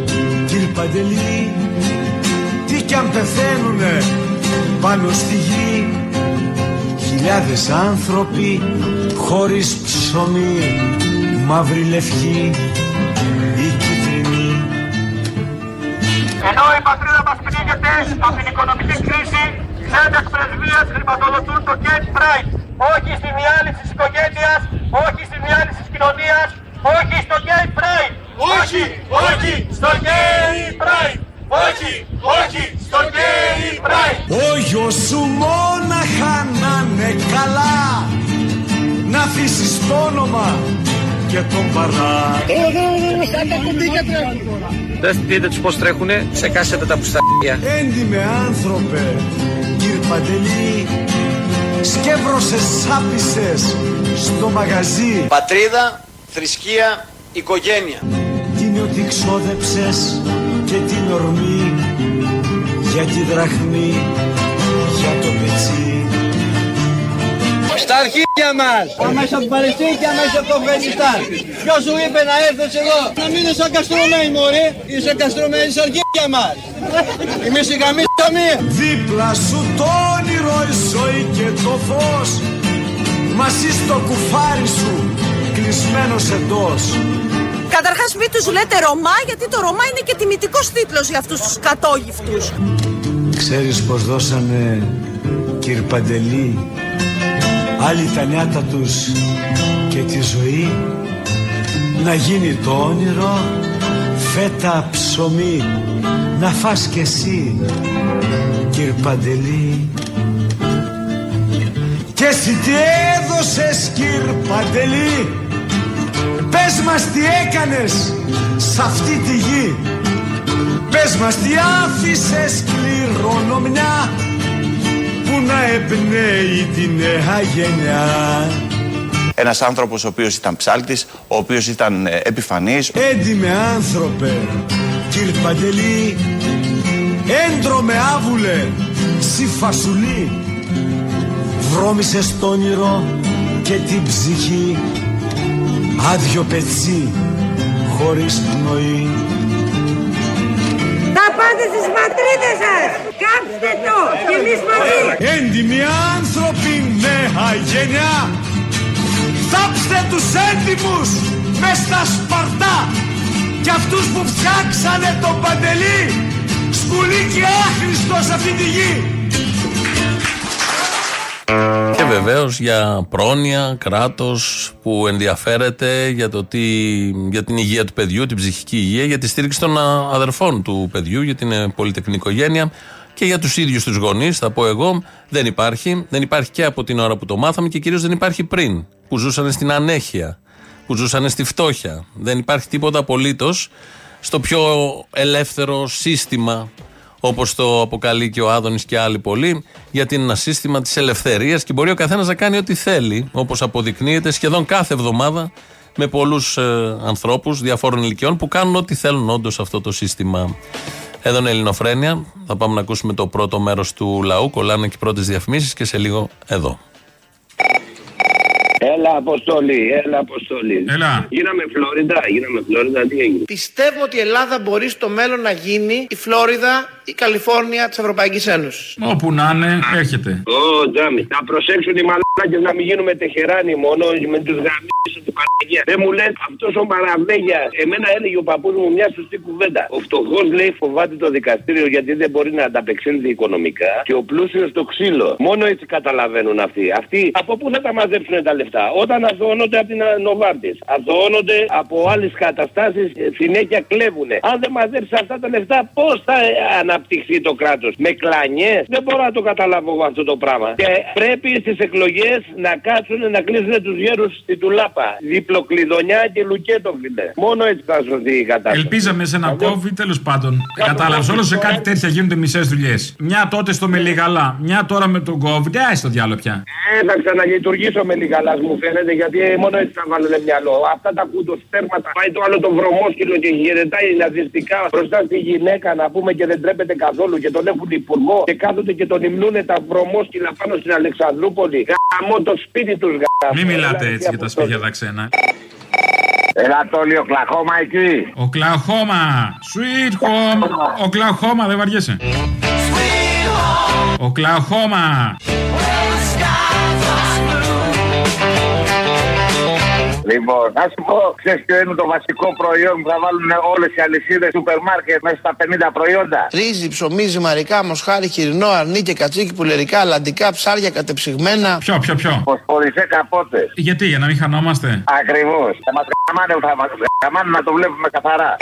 [SPEAKER 1] Παντελή, τι κι αν πεθαίνουνε πάνω στη γη. Χιλιάδες άνθρωποι χωρίς ψωμί, μαύρη λευκή ή κίτρινη.
[SPEAKER 14] Ενώ η πατρίδα μας πνίγεται από την οικονομική κρίση, ξένες πρεσβείες χρηματοδοτούν το Gate Pride. Όχι στη διάλυση της οικογένειας, όχι στη διάλυση της κοινωνίας, όχι στο Gay Pride. Όχι, όχι στο Gay Pride. Όχι, όχι στο Gay Pride.
[SPEAKER 1] Ο γιος σου μόναχα να είναι καλά Να αφήσεις το όνομα και τον παρά
[SPEAKER 23] Δεν δείτε τους πώς τρέχουνε, σε κάσετε τα πουστάκια.
[SPEAKER 1] Έντιμε άνθρωπε, κύριε Παντελή Σκεύρωσες σάπισες στο μαγαζί
[SPEAKER 24] Πατρίδα, θρησκεία, οικογένεια.
[SPEAKER 1] Είναι ότι ξόδεψες και την ορμή Για τη δραχμή, για το πετσί
[SPEAKER 24] Στα αρχίδια μας!
[SPEAKER 22] Αμέσως από την Παλαιστίνη και αμέσως από το Αφγανιστάν. Ποιος σου είπε να έρθεις εδώ; Να μείνεις σαν καστρωμένοι μωρέ. Είσαι καστρωμένοι στα αρχίδια μας. Εμείς οι γαμίσαμε.
[SPEAKER 1] Δίπλα σου το όνειρο η ζωή και το φως Μαζί στο κουφάρι σου κλεισμένος εντός
[SPEAKER 22] Καταρχάς μην τους λέτε Ρωμά γιατί το Ρωμά είναι και τιμητικός τίτλος για αυτούς τους κατόγυφτους.
[SPEAKER 1] Ξέρεις πως δώσανε κύριε Παντελή; Άλλοι τα νιάτα τους και τη ζωή. Να γίνει το όνειρο φέτα ψωμί. Να φας κι εσύ κύριε Παντελή. Και εσύ τι έδωσες κύριε Παντελή; Πες μας τι έκανες σ' αυτή τη γη. Πες μας τι άφησες κληρονομιά Που να εμπνέει τη νέα γενιά.
[SPEAKER 5] Ένας άνθρωπος ο οποίος ήταν ψάλτης, ο οποίος ήταν ε, επιφανής.
[SPEAKER 1] Έντιμε άνθρωπε, κύριε Παντελή. Έντρομε άβουλε, σι φασουλή. Βρώμησες το όνειρο και την ψυχή άδειο πετσί χωρίς πνοή
[SPEAKER 20] Τα πάτε στις ματρίδες σας! Κάψτε το! Και εμείς μαζί!
[SPEAKER 1] Έντιμοι άνθρωποι νέα γενιά Θάψτε τους έντιμους μες στα Σπαρτά Και αυτούς που φτιάξανε το παντελή Σκουλή και άχρηστο σε αυτή τη γη
[SPEAKER 3] Και βεβαίως για πρόνοια, κράτος που ενδιαφέρεται για, το τι, για την υγεία του παιδιού, την ψυχική υγεία, για τη στήριξη των α, αδερφών του παιδιού, γιατί είναι πολυτεχνική οικογένεια και για τους ίδιους τους γονείς, θα πω εγώ, δεν υπάρχει. Δεν υπάρχει και από την ώρα που το μάθαμε και κυρίως δεν υπάρχει πριν, που ζούσαν στην ανέχεια, που ζούσαν στη φτώχεια. Δεν υπάρχει τίποτα απολύτως στο πιο ελεύθερο σύστημα όπως το αποκαλεί και ο Άδωνης και άλλοι πολλοί, γιατί είναι ένα σύστημα της ελευθερίας και μπορεί ο καθένας να κάνει ό,τι θέλει, όπως αποδεικνύεται σχεδόν κάθε εβδομάδα με πολλούς ε, ανθρώπους διαφόρων ηλικιών που κάνουν ό,τι θέλουν όντως αυτό το σύστημα. Εδώ είναι Ελληνοφρένια. Θα πάμε να ακούσουμε το πρώτο μέρος του λαού. Κολλάνε και οι πρώτες διαφημίσεις και σε λίγο εδώ.
[SPEAKER 25] Έλα, Αποστολή, έλα, Αποστολή.
[SPEAKER 26] Έλα.
[SPEAKER 25] Γίναμε Φλόριντα, γίναμε Φλόριντα, τι έγινε;
[SPEAKER 27] Πιστεύω ότι η Ελλάδα μπορεί στο μέλλον να γίνει η Φλόριδα, η Καλιφόρνια της Ευρωπαϊκής Ένωσης.
[SPEAKER 26] Όπου να είναι, έρχεται.
[SPEAKER 25] Ω, τζάμι. Να προσέξουν οι μαλάκες να μην γίνουμε τεχεράνοι μόνο με τους γαμίσους του Παναγία. Δεν μου λες αυτός ο Μαραβέγια. Εμένα έλεγε ο παππούς μου μια σωστή κουβέντα. Ο φτωχός λέει φοβάται το δικαστήριο γιατί δεν μπορεί να ανταπεξέλθει οικονομικά και ο πλούσιος το ξύλο. Μόνο έτσι καταλαβαίνουν αυτοί. Αυτοί από πού θα τα μαζέψουν τα λεφτά; Όταν αθωώνονται από την Νοβάρτης, αθωώνονται από άλλες καταστάσεις, συνέχεια κλέβουν. Αν δεν μαζέψει αυτά τα λεφτά, πώς θα ε, αναπτυχθεί το κράτος; Με κλανιέ. Δεν μπορώ να το καταλάβω εγώ αυτό το πράγμα. Και πρέπει στις εκλογές να κάτσουν να κλείσουν τους γέρους στην τουλάπα. Διπλοκλειδονιά και λουκέτο, φίλε. Μόνο έτσι θα σωθεί η κατάσταση.
[SPEAKER 26] Ελπίζαμε σε ένα COVID, τέλος πάντων. Κατάλαβες, όλος σε κάτι τέτοια γίνονται μισές δουλειές. Μια τότε στο Μελιγαλά, μια τώρα με τον COVID. Ε, στο διάλογο πια.
[SPEAKER 25] Ε, θα ξαναλειτουργήσω με λιγαλά, μου φαίνεται, γιατί μόνο έτσι θα βάλουν μυαλό. Αυτά τα κουντοστέρματα. Πάει το άλλο το βρωμόσκυλο και χαιρετάει ναζιστικά μπροστά στη γυναίκα να πούμε και δεν τρέπεται καθόλου και τον έχουν υπουργό και κάθονται και τον υμνούνε τα βρωμόσκυλα πάνω στην Αλεξανδρούπολη. Γαμώ το σπίτι τους γαμώ.
[SPEAKER 26] Μην μιλάτε έτσι για τα σπίτια τα ξένα.
[SPEAKER 25] Έλα το όλοι, Οκλαχώμα εκεί.
[SPEAKER 26] Οκλαχώμα! Sweet home! Οκλαχώμα, δεν βαριέσαι. Οκλαχώμα!
[SPEAKER 25] Λοιπόν, να σου πω, ξέρεις ποιο είναι το βασικό προϊόν που θα βάλουν όλες οι αλυσίδες σούπερ μάρκετ μέσα στα 50 προϊόντα;
[SPEAKER 27] Ρύζι, ψωμί, ζυμαρικά, μοσχάρι, χοιρινό, αρνί και κατσίκι, πουλερικά, αλαντικά, ψάρια κατεψυγμένα.
[SPEAKER 26] Ποιο, ποιο, ποιο;
[SPEAKER 25] Φωσφορισέ καπότες.
[SPEAKER 26] Γιατί, για να μην χανόμαστε;
[SPEAKER 25] Ακριβώς. Θα μα γαμάνε, θα μα γαμάνε να το βλέπουμε καθαρά.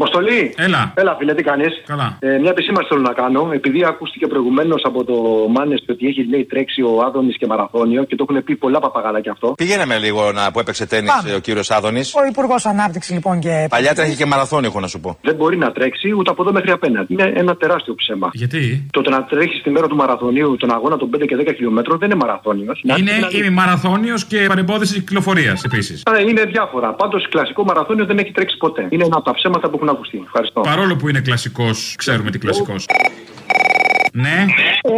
[SPEAKER 26] Αποστολή. Έλα.
[SPEAKER 28] Έλα, φίλε, τι κάνεις;
[SPEAKER 26] Καλά.
[SPEAKER 28] Ε, μια επισήμανση θέλω να κάνω. Επειδή ακούστηκε προηγουμένως από το Μάνες ότι έχει λέει τρέξει ο Άδωνης και μαραθώνιο και το έχουν πει πολλά παπαγαλάκια αυτό.
[SPEAKER 29] Πηγαίναμε λίγο να, που έπαιξε τέννη ο κύριος Άδωνης.
[SPEAKER 30] Ο Υπουργός Ανάπτυξης λοιπόν και.
[SPEAKER 29] Παλιά τρέχει και μαραθώνιο, έχω να σου πω.
[SPEAKER 28] Δεν μπορεί να τρέξει ούτε από εδώ μέχρι απέναντι. Είναι ένα τεράστιο ψέμα.
[SPEAKER 26] Γιατί;
[SPEAKER 28] Το να τρέχεις τη μέρα του μαραθωνίου τον αγώνα των 5 και 10 χιλιόμετρων δεν είναι μαραθώνιος.
[SPEAKER 26] Είναι, είναι μαραθώνιος και παρεμπόδιση κυκλοφορίας επίσης.
[SPEAKER 28] Είναι διάφορα. Πάντως κλασικό μαραθώνιο δεν έχει τρέξει ποτέ. Είναι ένα από τα ψέματα που έχουν ακουστεί. Ευχαριστώ.
[SPEAKER 26] Παρόλο που είναι κλασικός, ξέρουμε τι κλασικός. Ναι.
[SPEAKER 30] Ε,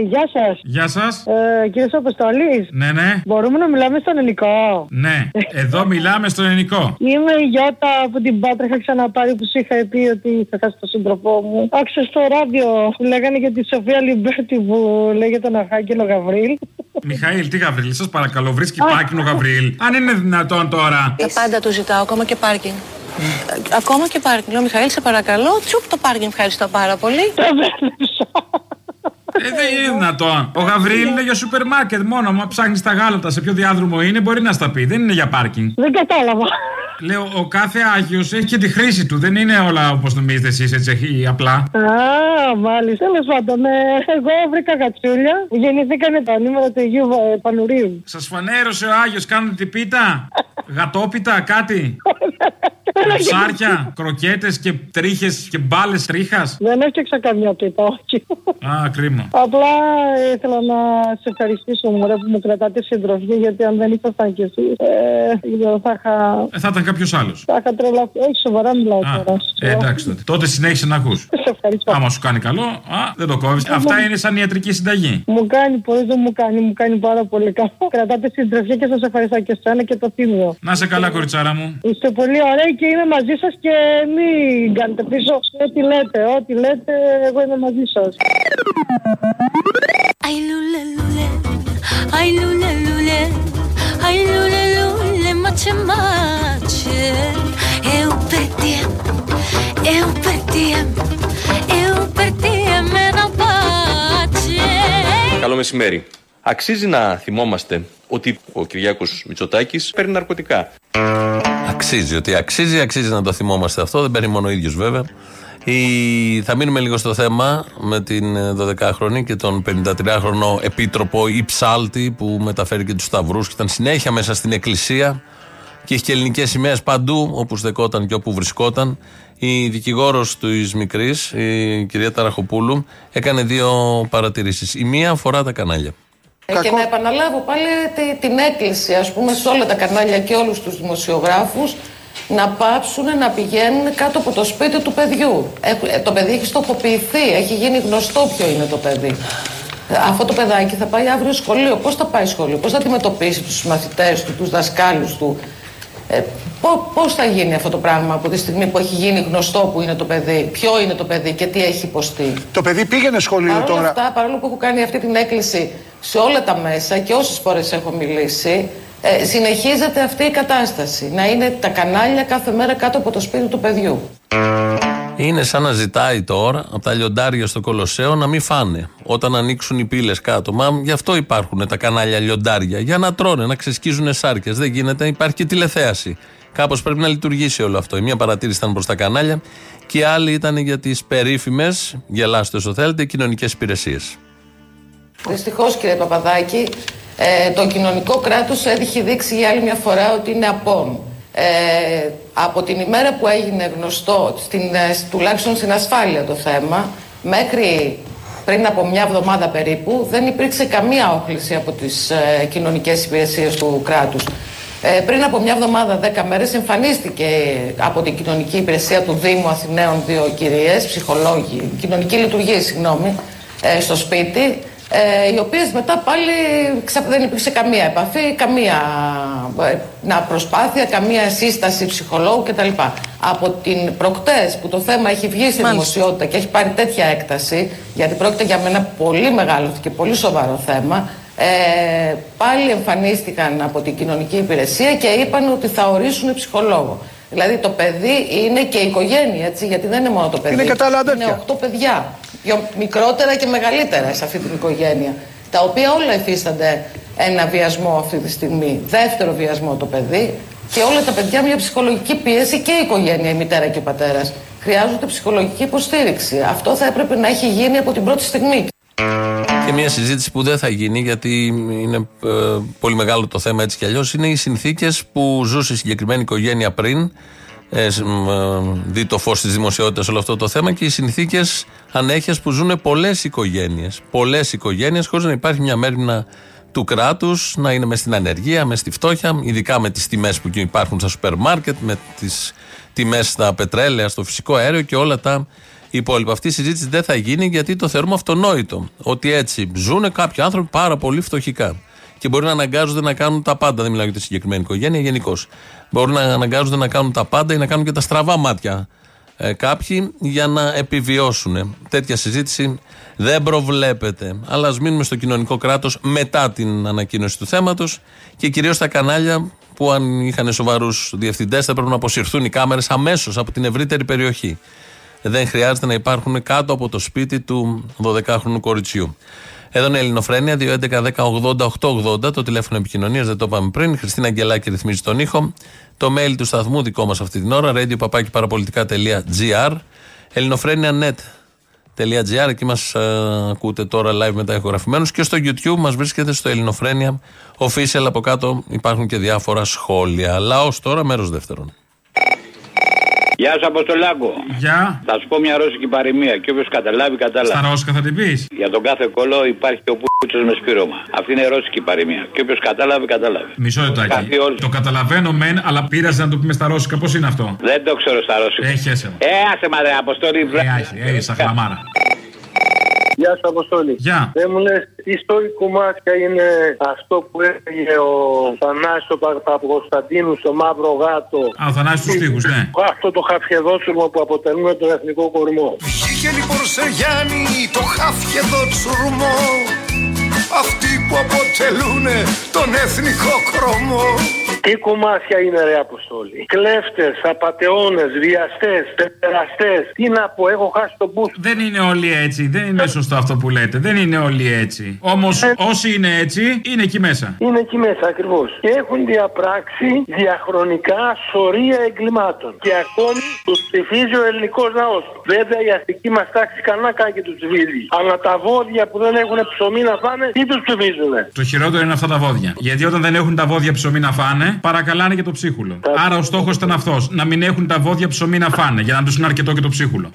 [SPEAKER 30] γεια σας.
[SPEAKER 26] Γεια σας.
[SPEAKER 30] Ε, Κύριε Αποστολή.
[SPEAKER 26] Ναι, ναι.
[SPEAKER 30] Μπορούμε να μιλάμε στον ενικό;
[SPEAKER 26] Ναι. Εδώ μιλάμε στον ενικό.
[SPEAKER 30] Είμαι η Γιώτα από την Πάτρα. Είχα ξαναπάρει που σου είχα πει ότι έχω χάσει τον σύντροφό μου. Άκουσα στο ράδιο που λέγανε για τη Σοφία Λιμπέρτη που λέγεται τον Αρχάγγελο Γαβρίλ.
[SPEAKER 26] Μιχαήλ, τι Γαβρίλ, σας παρακαλώ, βρίσκει πάρκινγκ ο Γαβρίλ. Αν είναι δυνατόν τώρα.
[SPEAKER 31] Τα πάντα του ζητάω, ακόμα και πάρκινγκ. Ακόμα και πάρκινγκ. Λέω, Μιχαήλ, σε παρακαλώ. Τσουπ το πάρκινγκ, ευχαριστώ πάρα πολύ.
[SPEAKER 26] Ε, δεν είναι δυνατόν. Ο Γαβρίλ είναι για σούπερ μάρκετ μόνο. Μα ψάχνεις τα γάλατα σε ποιο διάδρομο είναι, μπορεί να στα πει. Δεν είναι για πάρκινγκ.
[SPEAKER 30] Δεν κατάλαβα.
[SPEAKER 26] Λέω, ο κάθε Άγιος έχει και τη χρήση του. Δεν είναι όλα όπως νομίζετε εσείς έτσι απλά.
[SPEAKER 30] Α, μάλιστα. Τέλος πάντων, ε, εγώ βρήκα γατσούλια. Γεννηθήκανε τα νούμερα του Αγίου ε, Πανουρίου.
[SPEAKER 26] Σας φανέρωσε ο Άγιος, κάνετε την πίτα. Γατόπιτα, κάτι. Ψάρια, κροκέτες και τρίχες και μπάλες τρίχας.
[SPEAKER 30] Δεν έφτιαξα καμιά πίτα, όχι.
[SPEAKER 26] Α, κρίμα.
[SPEAKER 30] Απλά ήθελα να σε ευχαριστήσω μωρέ που μου κρατάτε συντροφή γιατί αν δεν ήσασταν κι εσείς, ε, δεν ξέρω, θα είχα.
[SPEAKER 26] Ε, θα ήταν κάποιος άλλος.
[SPEAKER 30] Θα είχα τρελαθεί. Όχι, σοβαρά μιλάω τώρα.
[SPEAKER 26] Ε, εντάξει τότε. Τότε συνέχισε να ακούς.
[SPEAKER 30] Σε ευχαριστώ.
[SPEAKER 26] Άμα σου κάνει καλό, α, δεν το κόβεις.
[SPEAKER 30] Ε,
[SPEAKER 26] Αυτά
[SPEAKER 30] μου-
[SPEAKER 26] είναι σαν ιατρική συνταγή.
[SPEAKER 30] Μου κάνει πολύ, δεν μου κάνει, μου κάνει πάρα πολύ καλό. Κρατάτε συντροφή και σας ευχαριστώ και εσένα και το θύμιο.
[SPEAKER 26] Να σε καλά, κοριτσάρα μου.
[SPEAKER 30] Είστε πολύ ωραίοι και είμαι μαζί σας και μην κάνετε πίσω. Ό,τι λέτε, ό,τι λέτε, εγώ είμαι μαζί σας.
[SPEAKER 32] Ai lule lule, ai lule lule, ai lule lule, mace mace. Eu per te, eu per te, eu per te me na pace.
[SPEAKER 33] Καλό μεσημέρι. Αξίζει να θυμόμαστε ότι ο Κυριάκος Μητσοτάκης παίρνει ναρκωτικά.
[SPEAKER 3] Αξίζει ότι αξίζει, αξίζει να το θυμόμαστε αυτό. Δεν παίρνει μόνο ο ίδιος βέβαια. Η... Θα μείνουμε λίγο στο θέμα με την ε, 12χρονη και τον 53χρονο επίτροπο ή ψάλτη που μεταφέρει και τους σταυρούς και ήταν συνέχεια μέσα στην εκκλησία και είχε και ελληνικές σημαίες παντού όπου στεκόταν και όπου βρισκόταν. Η δικηγόρος της μικρής, η κυρία Ταραχοπούλου, έκανε δύο παρατηρήσεις. Η μία αφορά τα κανάλια.
[SPEAKER 34] Ε, Και να επαναλάβω πάλι τη- την έκκληση, ας πούμε, σε όλα τα κανάλια και όλους τους δημοσιογράφους να πάψουν να πηγαίνουν κάτω από το σπίτι του παιδιού. Ε, ε, το παιδί έχει στοχοποιηθεί, έχει γίνει γνωστό ποιο είναι το παιδί. Ε, Αυτό το παιδάκι θα πάει αύριο σχολείο. Πώς θα πάει σχολείο, πώς θα αντιμετωπίσει τους μαθητές του, τους δασκάλους του; Ε, πό- πώς θα γίνει αυτό το πράγμα από τη στιγμή που έχει γίνει γνωστό που είναι το παιδί, ποιο είναι το παιδί και τι έχει υποστεί;
[SPEAKER 35] Το παιδί πήγαινε σχολείο
[SPEAKER 34] Παρ' όλα
[SPEAKER 35] τώρα.
[SPEAKER 34] αυτά, παρόλο που έχω κάνει αυτή την έκκληση σε όλα τα μέσα και όσες φορές έχω μιλήσει, ε, συνεχίζεται αυτή η κατάσταση. Να είναι τα κανάλια κάθε μέρα κάτω από το σπίτι του παιδιού.
[SPEAKER 3] Είναι σαν να ζητάει τώρα από τα λιοντάρια στο Κολοσσέο να μην φάνε όταν ανοίξουν οι πύλες κάτω. Μα γι' αυτό υπάρχουν τα κανάλια λιοντάρια. Για να τρώνε, να ξεσκίζουν σάρκες. Δεν γίνεται, υπάρχει και τηλεθέαση. Κάπως πρέπει να λειτουργήσει όλο αυτό. Η μία παρατήρηση ήταν προς τα κανάλια και η άλλη ήταν για τις περίφημες, γελάστε όσο θέλετε, κοινωνικές υπηρεσίες.
[SPEAKER 34] Δυστυχώς, κύριε Παπαδάκη, ε, το κοινωνικό κράτος έχει δείξει για άλλη μια φορά ότι είναι απόν. Ε, από την ημέρα που έγινε γνωστό, στην, ε, τουλάχιστον στην ασφάλεια το θέμα, μέχρι πριν από μια εβδομάδα περίπου, δεν υπήρξε καμία όχληση από τις ε, κοινωνικές υπηρεσίες του κράτους. Ε, πριν από μια εβδομάδα, δέκα μέρες, εμφανίστηκε από την κοινωνική υπηρεσία του Δήμου Αθηναίων δύο κυρίες, ψυχολόγοι, κοινωνική λειτουργία, συγγνώμη, ε, στο σπίτι, ε, οι οποίες μετά πάλι ξα- δεν υπήρξε καμία επαφή, καμία ε, να προσπάθεια, καμία σύσταση ψυχολόγου κτλ. Από την προκτές που το θέμα έχει βγει στη δημοσιότητα και έχει πάρει τέτοια έκταση, γιατί πρόκειται για ένα πολύ μεγάλο και πολύ σοβαρό θέμα, ε, πάλι εμφανίστηκαν από την κοινωνική υπηρεσία και είπαν ότι θα ορίσουν ψυχολόγο. Δηλαδή το παιδί είναι και η οικογένεια, έτσι, γιατί δεν είναι μόνο το παιδί.
[SPEAKER 35] Είναι και τα άλλα αδέρφια.
[SPEAKER 34] Είναι οχτώ παιδιά, πιο μικρότερα και μεγαλύτερα σε αυτή την οικογένεια, τα οποία όλα υφίστανται ένα βιασμό αυτή τη στιγμή, δεύτερο βιασμό το παιδί και όλα τα παιδιά μια ψυχολογική πίεση και η οικογένεια, η μητέρα και ο πατέρας. Χρειάζονται ψυχολογική υποστήριξη. Αυτό θα έπρεπε να έχει γίνει από την πρώτη στιγμή.
[SPEAKER 3] Και μια συζήτηση που δεν θα γίνει γιατί είναι ε, πολύ μεγάλο το θέμα έτσι κι αλλιώς είναι οι συνθήκες που ζούσε η συγκεκριμένη οικογένεια πριν ε, σ- μ, ε, δει το φως της δημοσιότητας όλο αυτό το θέμα και οι συνθήκες ανέχειας που ζουν πολλές οικογένειες. Πολλές οικογένειες χωρίς να υπάρχει μια μέρημνα του κράτους να είναι μες στην ανεργία, μες στη φτώχεια, ειδικά με τις τιμές που υπάρχουν στα σούπερ μάρκετ, με τις τιμές στα πετρέλαια, στο φυσικό αέριο και όλα τα υπόλοιπα. Αυτή η συζήτηση δεν θα γίνει γιατί το θεωρούμε αυτονόητο. Ότι έτσι ζουν κάποιοι άνθρωποι πάρα πολύ φτωχικά. Και μπορεί να αναγκάζονται να κάνουν τα πάντα. Δεν μιλάω για τη συγκεκριμένη οικογένεια, γενικώς. Μπορεί να αναγκάζονται να κάνουν τα πάντα ή να κάνουν και τα στραβά μάτια ε, κάποιοι για να επιβιώσουν. Τέτοια συζήτηση δεν προβλέπεται. Αλλά ας μείνουμε στο κοινωνικό κράτος μετά την ανακοίνωση του θέματος και κυρίως τα κανάλια που αν είχαν σοβαρούς διευθυντές θα πρέπει να αποσυρθούν οι κάμερες αμέσως από την ευρύτερη περιοχή. Δεν χρειάζεται να υπάρχουν κάτω από το σπίτι του 12χρονου κοριτσιού. Εδώ είναι η Ελληνοφρένεια, 2.11.10.80.880, το τηλέφωνο επικοινωνίας, δεν το είπαμε πριν. Η Χριστίνα Αγγελάκη ρυθμίζει τον ήχο. Το mail του σταθμού δικό μας αυτή την ώρα, radio.parapolitica.gr. ελληνοφρένια.net.gr, εκεί μας ακούτε τώρα live μετά ηχογραφημένους. Και στο YouTube μας βρίσκεται στο Ελληνοφρένια official. Από κάτω υπάρχουν και διάφορα σχόλια. Λαός τώρα, μέρος δεύτερον.
[SPEAKER 35] Γεια σου, Αποστολάκο.
[SPEAKER 26] Γεια.
[SPEAKER 35] Θα σου πω μια ρώσικη παροιμία και όποιος καταλάβει, κατάλαβε.
[SPEAKER 26] Στα Ρώσικα θα την πεις.
[SPEAKER 35] Για τον κάθε κόλλο υπάρχει και ο πούτσο με σπήρωμα. Αυτή είναι ρώσικη παροιμία. Και όποιος κατάλαβε, κατάλαβε.
[SPEAKER 26] Μισό λεπτάκι.
[SPEAKER 35] Κάτι όλους.
[SPEAKER 26] Το καταλαβαίνω μεν, αλλά πήραζε να το πούμε στα Ρώσικα. Πώς είναι αυτό;
[SPEAKER 35] Δεν το ξέρω στα ρώσικα.
[SPEAKER 26] Έχει έσε.
[SPEAKER 35] Ε, άσε μα ρε, Αποστόλη.
[SPEAKER 26] Ε, ε, σαν χλαμάρα.
[SPEAKER 36] Γεια σου, Αποστόλη.
[SPEAKER 26] Γεια.
[SPEAKER 36] Δεν μου λε, τι ιστορή κομμάτια είναι αυτό που έλεγε ο Θανάσης ο Παπακοσταντίνου στο Μαύρο Γάτο;
[SPEAKER 26] Α, ο Θανάσης στους στίχους, ναι.
[SPEAKER 36] Αυτό το χαφιεδότσουρμο που αποτελούν τον εθνικό κορμό.
[SPEAKER 1] Βγήκε λοιπόν σε Γιάννη το χάφιεδο τσουρμό Αυτοί που αποτελούν τον εθνικό κρόμο
[SPEAKER 36] Τι κομμάτια είναι ρε Αποστόλη; Κλέφτες, απατεώνες, βιαστές, πεπεραστές. Τι να πω, έχω χάσει τον μπούς.
[SPEAKER 26] Δεν είναι όλοι έτσι. Δεν είναι σωστό αυτό που λέτε. Δεν είναι όλοι έτσι. Όμως όσοι είναι έτσι, είναι εκεί μέσα.
[SPEAKER 36] Είναι εκεί μέσα ακριβώς. Και έχουν διαπράξει διαχρονικά σωρία εγκλημάτων. Και ακόμη τους ψηφίζει ο ελληνικός λαός. Βέβαια η αστική μας τάξη κανένα κάνει και τους ψηφίζει. Αλλά τα βόδια που δεν έχουν ψωμί να φάνε, τι τους ψηφίζουν.
[SPEAKER 26] Το χειρότερο είναι αυτά τα βόδια. Γιατί όταν δεν έχουν τα βόδια ψωμί να φάνε, παρακαλάνε και το ψίχουλο. Άρα ο στόχος ήταν αυτός. Να μην έχουν τα βόδια ψωμί να φάνε. Για να τους είναι αρκετό και το ψίχουλο.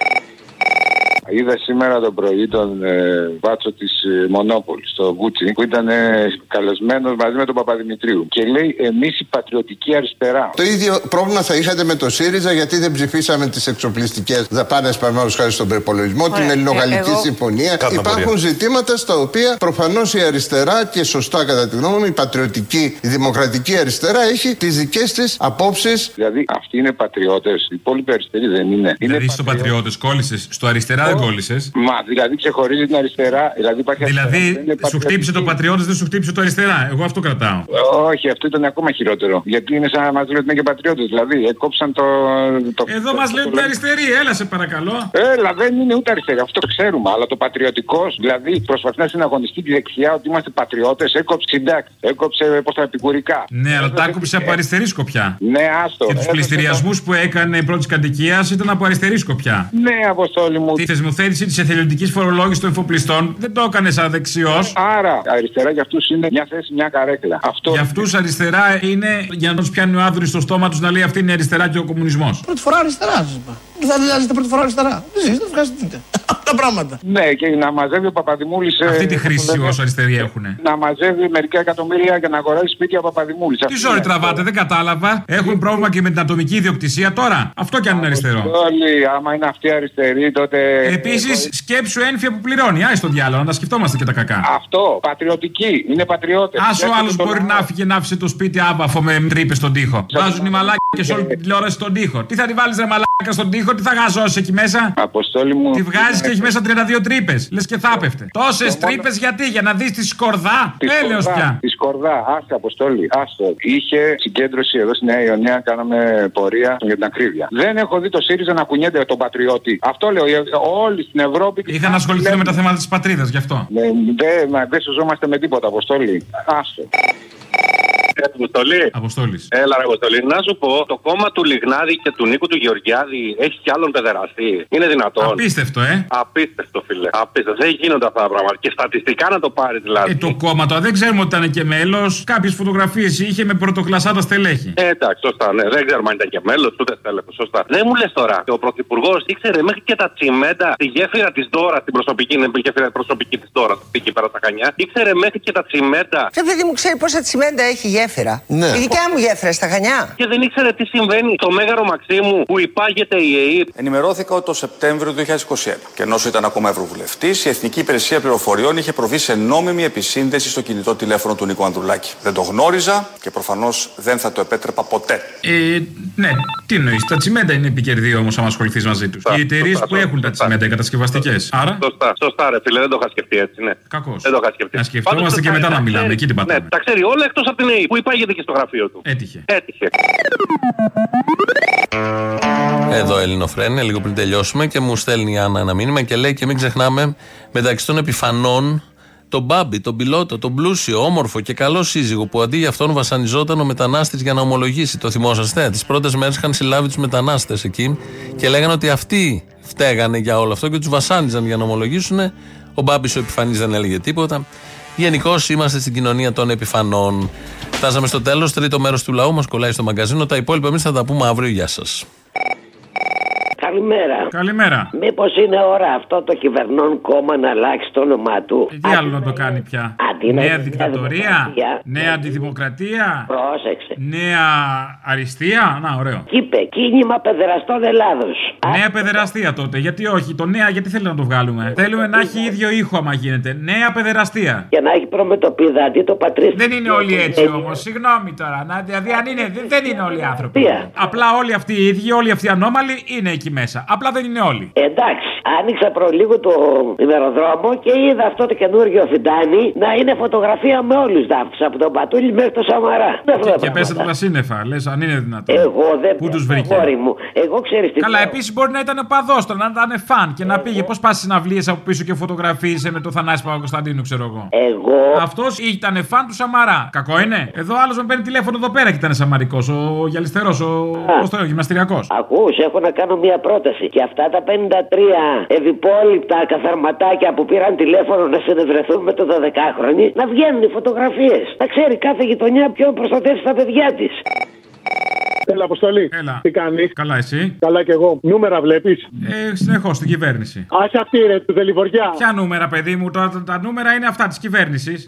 [SPEAKER 37] Είδα σήμερα το πρωί τον ε, μπάτσο της ε, Μονόπολης, το Γκούτσι, που ήταν ε, καλεσμένος μαζί με τον Παπαδημητρίου. Και λέει: Εμείς η πατριωτική αριστερά.
[SPEAKER 38] Το ίδιο πρόβλημα θα είχατε με το ΣΥΡΙΖΑ γιατί δεν ψηφίσαμε τις εξοπλιστικές δαπάνες παραδείγματος χάρη στον προπολογισμό, την
[SPEAKER 39] Ωραία.
[SPEAKER 38] Ελληνογαλλική
[SPEAKER 39] Ε, εγώ-
[SPEAKER 38] συμφωνία.
[SPEAKER 39] Κάτω
[SPEAKER 38] Υπάρχουν
[SPEAKER 39] απορία.
[SPEAKER 38] ζητήματα στα οποία προφανώς η αριστερά και σωστά κατά τη γνώμη μου η πατριωτική, η δημοκρατική αριστερά έχει τις δικές της απόψεις.
[SPEAKER 37] Δηλαδή αυτοί είναι πατριώτες. Οι υπόλοιποι αριστεροί δεν είναι.
[SPEAKER 26] Δηλαδή στο πατριώτες κόλλησες, στο αριστερά δεν κόλλησες.
[SPEAKER 37] Μα δηλαδή ξεχωρίζει την αριστερά. Δηλαδή, υπάρχει αριστερά που
[SPEAKER 26] Δηλαδή
[SPEAKER 37] είναι
[SPEAKER 26] σου
[SPEAKER 37] πατριωτική.
[SPEAKER 26] χτύπησε το πατριώτες, δεν σου χτύπησε το αριστερά. Εγώ αυτό κρατάω.
[SPEAKER 37] Όχι, αυτό ήταν ακόμα χειρότερο. Γιατί είναι σαν να μας λένε ότι είναι και πατριώτες. Δηλαδή, έκοψαν το. το
[SPEAKER 26] Εδώ
[SPEAKER 37] το-
[SPEAKER 26] μας
[SPEAKER 37] το-
[SPEAKER 26] λένε
[SPEAKER 37] το-
[SPEAKER 26] ότι είναι αριστερή, έλα σε παρακαλώ.
[SPEAKER 37] Έλα, δεν είναι ούτε αριστερή. Αυτό το ξέρουμε. Αλλά το πατριωτικός, δηλαδή προσπαθεί να συναγωνιστεί τη δεξιά ότι είμαστε πατριώτες, έκοψε συντάκτη. Έκοψε πώς τα επικουρικά.
[SPEAKER 26] Ναι, αλλά τα άκουψε από αριστερή σκοπιά.
[SPEAKER 37] Ναι, άστο.
[SPEAKER 26] Και τους
[SPEAKER 37] Έδωσε
[SPEAKER 26] πληστηριασμούς που έκανε πρώτη κατοικίας ήταν από αριστερή σκοπιά.
[SPEAKER 37] το- Ναι, αποστόλη μου.
[SPEAKER 26] Τη θεσμοθέτηση της εθελοντικής φορολόγησης των εφοπλιστών δεν το έκανες σαν δεξιό.
[SPEAKER 37] Άρα, αριστερά για αυτούς είναι μια θέση, μια καρέκλα. Αυτό.
[SPEAKER 26] Για αυτούς αριστερά είναι για να τους πιάνει ο άδωνη στο στόμα τους να λέει αυτή είναι η αριστερά και ο κομμουνισμός.
[SPEAKER 22] Πρώτη φορά αριστερά, σα είπα. Δεν θα ζήσετε πρώτη φορά αριστερά. Δεν ζήσετε, ευχαριστείτε. Αυτά πράγματα.
[SPEAKER 37] Ναι, και να μαζεύει ο Παπαδημούλης.
[SPEAKER 26] Αυτή τη χρήση όσο αριστεροί έχουν.
[SPEAKER 37] Να μαζεύει μερικά εκατομμύρια για να αγοράσει σπίτια ο Παπαδημούλης.
[SPEAKER 26] Τι ζόρι τραβάτε, δεν κατάλαβα. Έχουν πρόβλημα και με την ατομική ιδιοκτησία τώρα. Αυτό κι αν είναι αριστερό.
[SPEAKER 37] Όλοι, άμα είναι αυτή αριστερή, τότε.
[SPEAKER 26] Επίσης, σκέψου ΕΝΦΙΑ που πληρώνει. Άι στο διάολο, να τα σκεφτόμαστε και τα κακά.
[SPEAKER 37] Αυτό, πατριωτική, είναι πατριώτες.
[SPEAKER 26] Α ο άλλος μπορεί να φύγει να άφησε το σπίτι άβαφο με τρύπες στον τοίχο. Βάζουν οι μαλάκια σε όλη την τηλεόραση στον τοίχο. Τι θα τη βάλεις ρε μαλάκα στον τοίχο, τι θα γαζώσει εκεί μέσα.
[SPEAKER 37] Αποστόλη μου.
[SPEAKER 26] Τη βγάζεις και έχει μέσα 32 τρύπες. Λες και θα έπεφτε. Τόσες τρύπες γιατί, για να δεις τη σκορδά.
[SPEAKER 37] Τη
[SPEAKER 26] Έλεος
[SPEAKER 37] Σκορδά,
[SPEAKER 26] πια.
[SPEAKER 37] Τη Σκορδά, άστο Αποστόλη, άστο. Είχε συγκέντρωση εδώ στη Νέα Ιωνία, κάναμε πορεία για την ακρίβεια. Δεν έχω δει το ΣΥΡΙΖΑ να κουνιέται τον πατριώτη. Αυτό λέω. ε, Όλοι στην Ευρώπη.
[SPEAKER 26] Είχαν ασχοληθεί με τα θέματα της πατρίδας γι' αυτό.
[SPEAKER 37] Ναι, Δεν μα, δεν σωζόμαστε με τίποτα, Αποστόλη. Άστο.
[SPEAKER 40] Αποστολή.
[SPEAKER 26] Αποστόλης.
[SPEAKER 40] Έλα, ρε Αποστολή. Να σου πω, το κόμμα του Λιγνάδη και του Νίκου του Γεωργιάδη έχει κι άλλον παιδεραστή. Είναι δυνατόν.
[SPEAKER 26] Απίστευτο, ε.
[SPEAKER 40] Απίστευτο, φίλε. Απίστευτο. Δεν γίνονται αυτά τα πράγματα. Και στατιστικά να το πάρει δηλαδή.
[SPEAKER 26] Ε, το κόμμα τώρα δεν ξέρουμε ότι ήταν και μέλος. Κάποιες φωτογραφίες είχε με πρωτοκλασάτα στελέχη.
[SPEAKER 40] Ε, εντάξει, σωστά, ναι. Δεν ξέρουμε αν ήταν και μέλος, ούτε στέλεχο. Σωστά. Δεν μου λες τώρα. Ο Πρωθυπουργός ήξερε μέχρι και τα τσιμέντα τη γέφυρα της Δώρα, την προσωπική, είναι η γέφυρα προσωπική της Δώρα, εκεί πέρα στα Χανιά. Ήξερε μέχρι και τα τσιμέντα.
[SPEAKER 41] Ποιο παιδί μου ξέρει πόσα τσιμέντα έχει γέφυρα;
[SPEAKER 40] Ναι.
[SPEAKER 41] Η δικιά μου γέφυρα στα Χανιά.
[SPEAKER 40] Και δεν ήξερε τι συμβαίνει στο μέγαρο Μαξίμου που υπάγεται η ΕΕΠ.
[SPEAKER 42] Ενημερώθηκα ότι το Σεπτέμβριο του 2021, και ενώ ήταν ακόμα Ευρωβουλευτής, η Εθνική Υπηρεσία Πληροφοριών είχε προβεί σε νόμιμη επισύνδεση στο κινητό τηλέφωνο του Νίκο Ανδρουλάκη. Δεν το γνώριζα και προφανώς δεν θα το επέτρεπα ποτέ.
[SPEAKER 26] Ε, ναι, τι εννοείς. Τα τσιμέντα είναι επικερδή όμως, αν ασχοληθείς μαζί τους. Οι εταιρείες που έχουν τα τσιμέντα, οι κατασκευαστικές. Άρα;
[SPEAKER 40] Σωστά, σωστά, ρε φίλε, δεν το είχα σκεφτεί έτσι, ναι.
[SPEAKER 26] Κακός.
[SPEAKER 40] Δεν το είχα σκεφτεί.
[SPEAKER 26] Να σκεφτόμαστε
[SPEAKER 40] Πάντως,
[SPEAKER 26] και
[SPEAKER 40] τα-
[SPEAKER 26] μετά
[SPEAKER 40] τα
[SPEAKER 26] να μιλάμε.
[SPEAKER 40] ξέρει-
[SPEAKER 26] Εκεί την πατάμε.
[SPEAKER 40] Ναι, τα ξέρει όλα εκτός από την ΕΕ που υπάγεται και στο γραφείο του.
[SPEAKER 26] Έτυχε.
[SPEAKER 40] Έτυχε.
[SPEAKER 3] Εδώ Ελληνοφρένια, λίγο πριν τελειώσουμε και μου στέλνει η Άννα ένα μήνυμα και λέει και μην ξεχνάμε μεταξύ των επιφανών τον Μπάμπη, τον πιλότο, τον πλούσιο, όμορφο και καλό σύζυγο που αντί για αυτόν βασανιζόταν ο μετανάστης για να ομολογήσει. Το θυμόσαστε; Τις πρώτες μέρες είχαν συλλάβει τους μετανάστες εκεί και λέγανε ότι αυτοί φταίγανε για όλο αυτό και τους βασάνιζαν για να ομολογήσουν. Ο Μπάμπης ο επιφανής δεν έλεγε τίποτα. Γενικώς είμαστε στην κοινωνία των επιφανών. Φτάσαμε στο τέλος. Τρίτο μέρος του λαού μας κολλάει στο μαγκαζίνο. Τα υπόλοιπα εμείς θα τα πούμε αύριο. Γεια σας.
[SPEAKER 43] Καλημέρα.
[SPEAKER 26] Καλημέρα.
[SPEAKER 43] Μήπως είναι ώρα αυτό το κυβερνών κόμμα να αλλάξει το όνομά του;
[SPEAKER 26] Τι άλλο να το κάνει πια;
[SPEAKER 43] Αντί να
[SPEAKER 26] Νέα
[SPEAKER 43] είναι
[SPEAKER 26] δικτατορία.
[SPEAKER 43] δημοκρατία.
[SPEAKER 26] Νέα αντιδημοκρατία.
[SPEAKER 43] Πρόσεξε.
[SPEAKER 26] Νέα αριστεία. Να, ωραίο.
[SPEAKER 43] Είπε κίνημα παιδεραστών Ελλάδος.
[SPEAKER 26] Νέα παιδεραστία τότε. Γιατί όχι. Το νέα, γιατί θέλει να το βγάλουμε; Θέλουμε να έχει ίδιο ήχο άμα γίνεται. Νέα παιδεραστία.
[SPEAKER 43] Και να έχει προμετωπίδα αντί το πατρίδι.
[SPEAKER 26] Δεν είναι όλοι έτσι όμως. Συγγνώμη τώρα. Να, δηλαδή, αν είναι, δεν- δεν είναι όλοι οι άνθρωποι.
[SPEAKER 43] Ποια;
[SPEAKER 26] Απλά όλοι αυτοί οι ίδιοι, όλοι αυτοί οι ανώμαλοι είναι εκεί μέσα. Απλά δεν είναι όλοι.
[SPEAKER 43] Εντάξει, άνοιξα προλίγο το ημεροδρόμο και είδα αυτό το καινούργιο φιντάνι να είναι φωτογραφία με όλους του δάφτου. Από τον Πατούλη μέχρι τον Σαμαρά. Δεν
[SPEAKER 26] Και, και πέσατε τα σύννεφα, λες, αν είναι δυνατόν.
[SPEAKER 43] Εγώ δεν
[SPEAKER 26] Πού τους
[SPEAKER 43] παίζω,
[SPEAKER 26] βρήκε;
[SPEAKER 43] αγόρι μου. Εγώ ξέρεις τι.
[SPEAKER 26] Καλά,
[SPEAKER 43] λέω.
[SPEAKER 26] επίσης μπορεί να ήταν παδός τώρα, να ήταν φαν και να πήγε. Πώς πας συναυλίες από πίσω και φωτογραφίσε με το Θανάση Παπα-Κωνσταντίνου, ξέρω εγώ.
[SPEAKER 43] Εγώ.
[SPEAKER 26] Αυτός ήταν φαν του Σαμαρά. Κακό είναι; Εδώ άλλος με παίρνει τηλέφωνο εδώ πέρα και ήταν Σαμαρικός. Ο γυαλιστερός, ο. Πώς το λέω, γυμναστηριακός.
[SPEAKER 43] Ακούς, έχω να κάνω μια πρόταση. Και αυτά τα 53 ευυπόλοιπτα καθαρματάκια που πήραν τηλέφωνο να συνευρεθούν με το 12χρονη, να βγαίνουν οι φωτογραφίες. Να ξέρει κάθε γειτονιά ποιον προστατεύει τα παιδιά της.
[SPEAKER 44] Έλα, Αποστολή.
[SPEAKER 26] Έλα.
[SPEAKER 44] Τι κάνεις;
[SPEAKER 26] Καλά, εσύ;
[SPEAKER 44] Καλά κι εγώ. Νούμερα βλέπεις;
[SPEAKER 26] Ε, συνεχώς στην κυβέρνηση.
[SPEAKER 44] Άσε αυτή ρε, του Δελιβοριά.
[SPEAKER 26] Ποια νούμερα, παιδί μου, τα, τα νούμερα είναι αυτά της κυβέρνησης.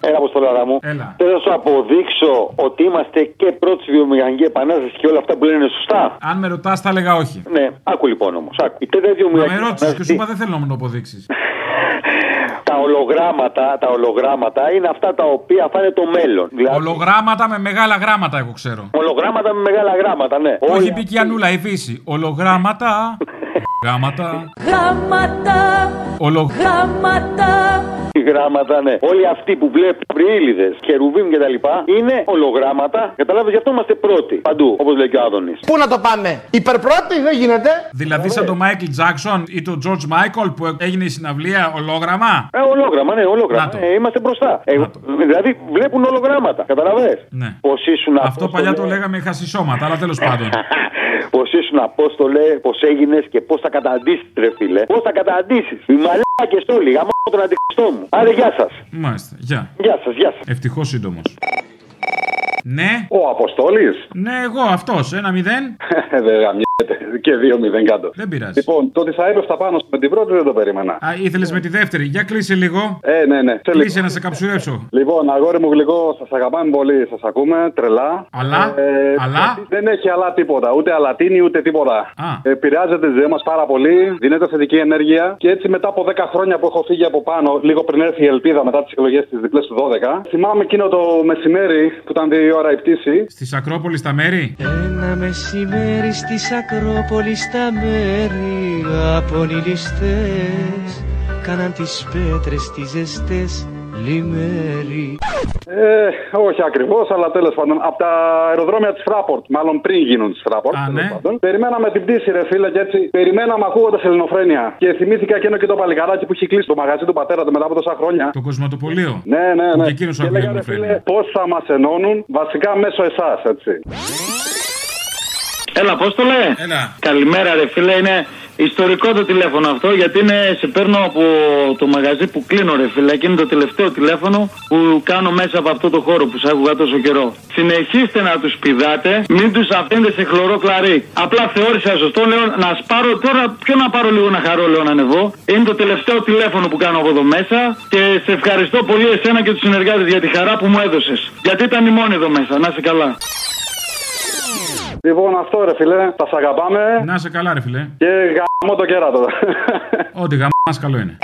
[SPEAKER 39] Έλα, Αποστολάρα μου.
[SPEAKER 26] Έλα.
[SPEAKER 39] Θέλω να σου αποδείξω ότι είμαστε και πρώτης στη βιομηχανικής επανάστασης και όλα αυτά που λένε είναι σωστά.
[SPEAKER 26] Αν με ρωτάς, τα έλεγα όχι.
[SPEAKER 39] Ναι, άκου λοιπόν όμως. Η τέταρτη
[SPEAKER 26] Μα
[SPEAKER 39] βιομηχανική
[SPEAKER 26] με ρώτησες και σου
[SPEAKER 39] επανάσταση,
[SPEAKER 26] είπα δεν θέλω να μου το αποδείξεις.
[SPEAKER 39] τα ολογράμματα, τα ολογράμματα είναι αυτά τα οποία θα είναι το μέλλον. Δηλαδή,
[SPEAKER 26] Ολογράμματα με μεγάλα γράμματα, εγώ ξέρω.
[SPEAKER 39] ολογράμματα με μεγάλα γράμματα, ναι.
[SPEAKER 26] Όχι πει και η Ανούλα, η φύση. Ολογράμματα. Γράμματα.
[SPEAKER 32] Γράμματα,
[SPEAKER 26] Ολογράμματα.
[SPEAKER 39] Γράμματα, ναι. Όλοι αυτοί που βλέπουν μπριήλιδε, χερουβίμ κτλ. είναι ολογράμματα. Καταλάβεις, γι' αυτό είμαστε πρώτοι. Παντού, όπως λέει και ο Άδωνης.
[SPEAKER 45] Πού να το πάμε, υπερπρώτη δεν γίνεται.
[SPEAKER 26] Δηλαδή σαν τον Μάικλ Τζάξον ή τον George Michael που έγινε η συναυλία ολόγραμμα;
[SPEAKER 39] Ε, ολόγραμμα, ναι, ολόγραμμα. Ε, είμαστε μπροστά. Ε, δηλαδή βλέπουν ολογράμματα. Καταλαβέ.
[SPEAKER 26] Ναι.
[SPEAKER 39] Πώς ήσουν
[SPEAKER 26] Αυτό παλιά το λέγαμε χασισώματα, αλλά τέλος πάντων.
[SPEAKER 39] Πώς ήσουν απόστολε, πώς έγινες και πώς θα καταντήσεις, ρε φίλε. Πώς θα καταντήσεις. Οι μαλάκε όλοι, γαμώ τον αντιχριστό μου. Άντε, γεια σας.
[SPEAKER 26] Μάλιστα, γεια.
[SPEAKER 39] Γεια σας, γεια σας.
[SPEAKER 26] Ευτυχώς σύντομος. Ναι.
[SPEAKER 46] Ο Αποστόλης.
[SPEAKER 26] Ναι, εγώ αυτός. Ένα μηδέν.
[SPEAKER 46] Δεν γαμιέται. Και 2-0 κάτω.
[SPEAKER 26] Δεν πειράζει.
[SPEAKER 46] Λοιπόν, το ότι θα έπεφτα πάνω σου με την πρώτη δεν το περίμενα.
[SPEAKER 26] Α, ήθελες με τη δεύτερη. Για κλείσε λίγο.
[SPEAKER 46] Ε, ναι, ναι. Σε
[SPEAKER 26] Κλείσε
[SPEAKER 46] λίγο.
[SPEAKER 26] να σε καψουρέψω.
[SPEAKER 46] Λοιπόν, αγόρι μου γλυκό, σας αγαπάμε πολύ. Σας ακούμε τρελά.
[SPEAKER 26] Αλλά,
[SPEAKER 46] Ε,
[SPEAKER 26] αλλά;
[SPEAKER 46] Δεν έχει αλλά τίποτα. Ούτε αλατίνη ούτε τίποτα.
[SPEAKER 26] Α.
[SPEAKER 46] Επηρεάζεται τη ζωή μας πάρα πολύ. Δίνεται θετική ενέργεια. Και έτσι μετά από 10 χρόνια που έχω φύγει από πάνω, λίγο πριν έρθει η ελπίδα μετά τις εκλογές της διπλές του 12, θυμάμαι εκείνο το μεσημέρι που ήταν 2 η ώρα η πτήση.
[SPEAKER 26] Στης Ακρόπολης τα μέρη;
[SPEAKER 47] Ένα μεσημέρι στης Ακρόπολης τα μέρη άπονοι ληστές κάναν τις πέτρες τις ζεστές λημέρι.
[SPEAKER 46] Ε, όχι ακριβώς, αλλά τέλος πάντων. Από τα αεροδρόμια της Fraport, μάλλον πριν γίνουν της Fraport.
[SPEAKER 26] Α,
[SPEAKER 46] τέλος
[SPEAKER 26] ναι.
[SPEAKER 46] πάντων, περιμέναμε την πτήση, ρε φίλε, και έτσι. Περιμέναμε ακούγοντας Ελληνοφρένεια. Και θυμήθηκα εκείνο και το παλικαράκι που είχε κλείσει το μαγαζί του πατέρα του μετά από τόσα χρόνια.
[SPEAKER 26] Το κοσματοπολείο.
[SPEAKER 46] Ναι, ναι,
[SPEAKER 26] Που
[SPEAKER 46] ναι.
[SPEAKER 26] και εκείνος ακούει
[SPEAKER 46] λέγανε,
[SPEAKER 26] ελληνοφρένεια.
[SPEAKER 46] φίλε, πώς θα μας ενώνουν, βασικά μέσω εσάς, έτσι.
[SPEAKER 48] Έλα, Απόστολε.
[SPEAKER 26] Έλα.
[SPEAKER 48] Καλημέρα, ρε φίλε. Είναι ιστορικό το τηλέφωνο αυτό γιατί είναι, σε παίρνω από το μαγαζί που κλείνω, ρε φίλε. Και είναι το τελευταίο τηλέφωνο που κάνω μέσα από αυτό το χώρο που σ' άκουγα τόσο καιρό. Συνεχίστε να τους πηδάτε, μην τους αφήνετε σε χλωρό κλαρί. Απλά θεώρησα σωστό, λέω να σπάρω τώρα. Ποιο να πάρω λίγο να χαρώ, λέω να ανεβώ. Είναι το τελευταίο τηλέφωνο που κάνω από εδώ μέσα και σε ευχαριστώ πολύ εσένα και τους συνεργάτες για τη χαρά που μου έδωσες. Γιατί ήταν η μόνη εδώ μέσα. Να είσαι καλά.
[SPEAKER 46] Λοιπόν, αυτό ρε φιλέ, τα σ' αγαπάμε.
[SPEAKER 26] Να σε καλά, ρε φιλέ.
[SPEAKER 46] Και γαμώ το κεράτο.
[SPEAKER 26] Ό,τι γαμάς καλό είναι.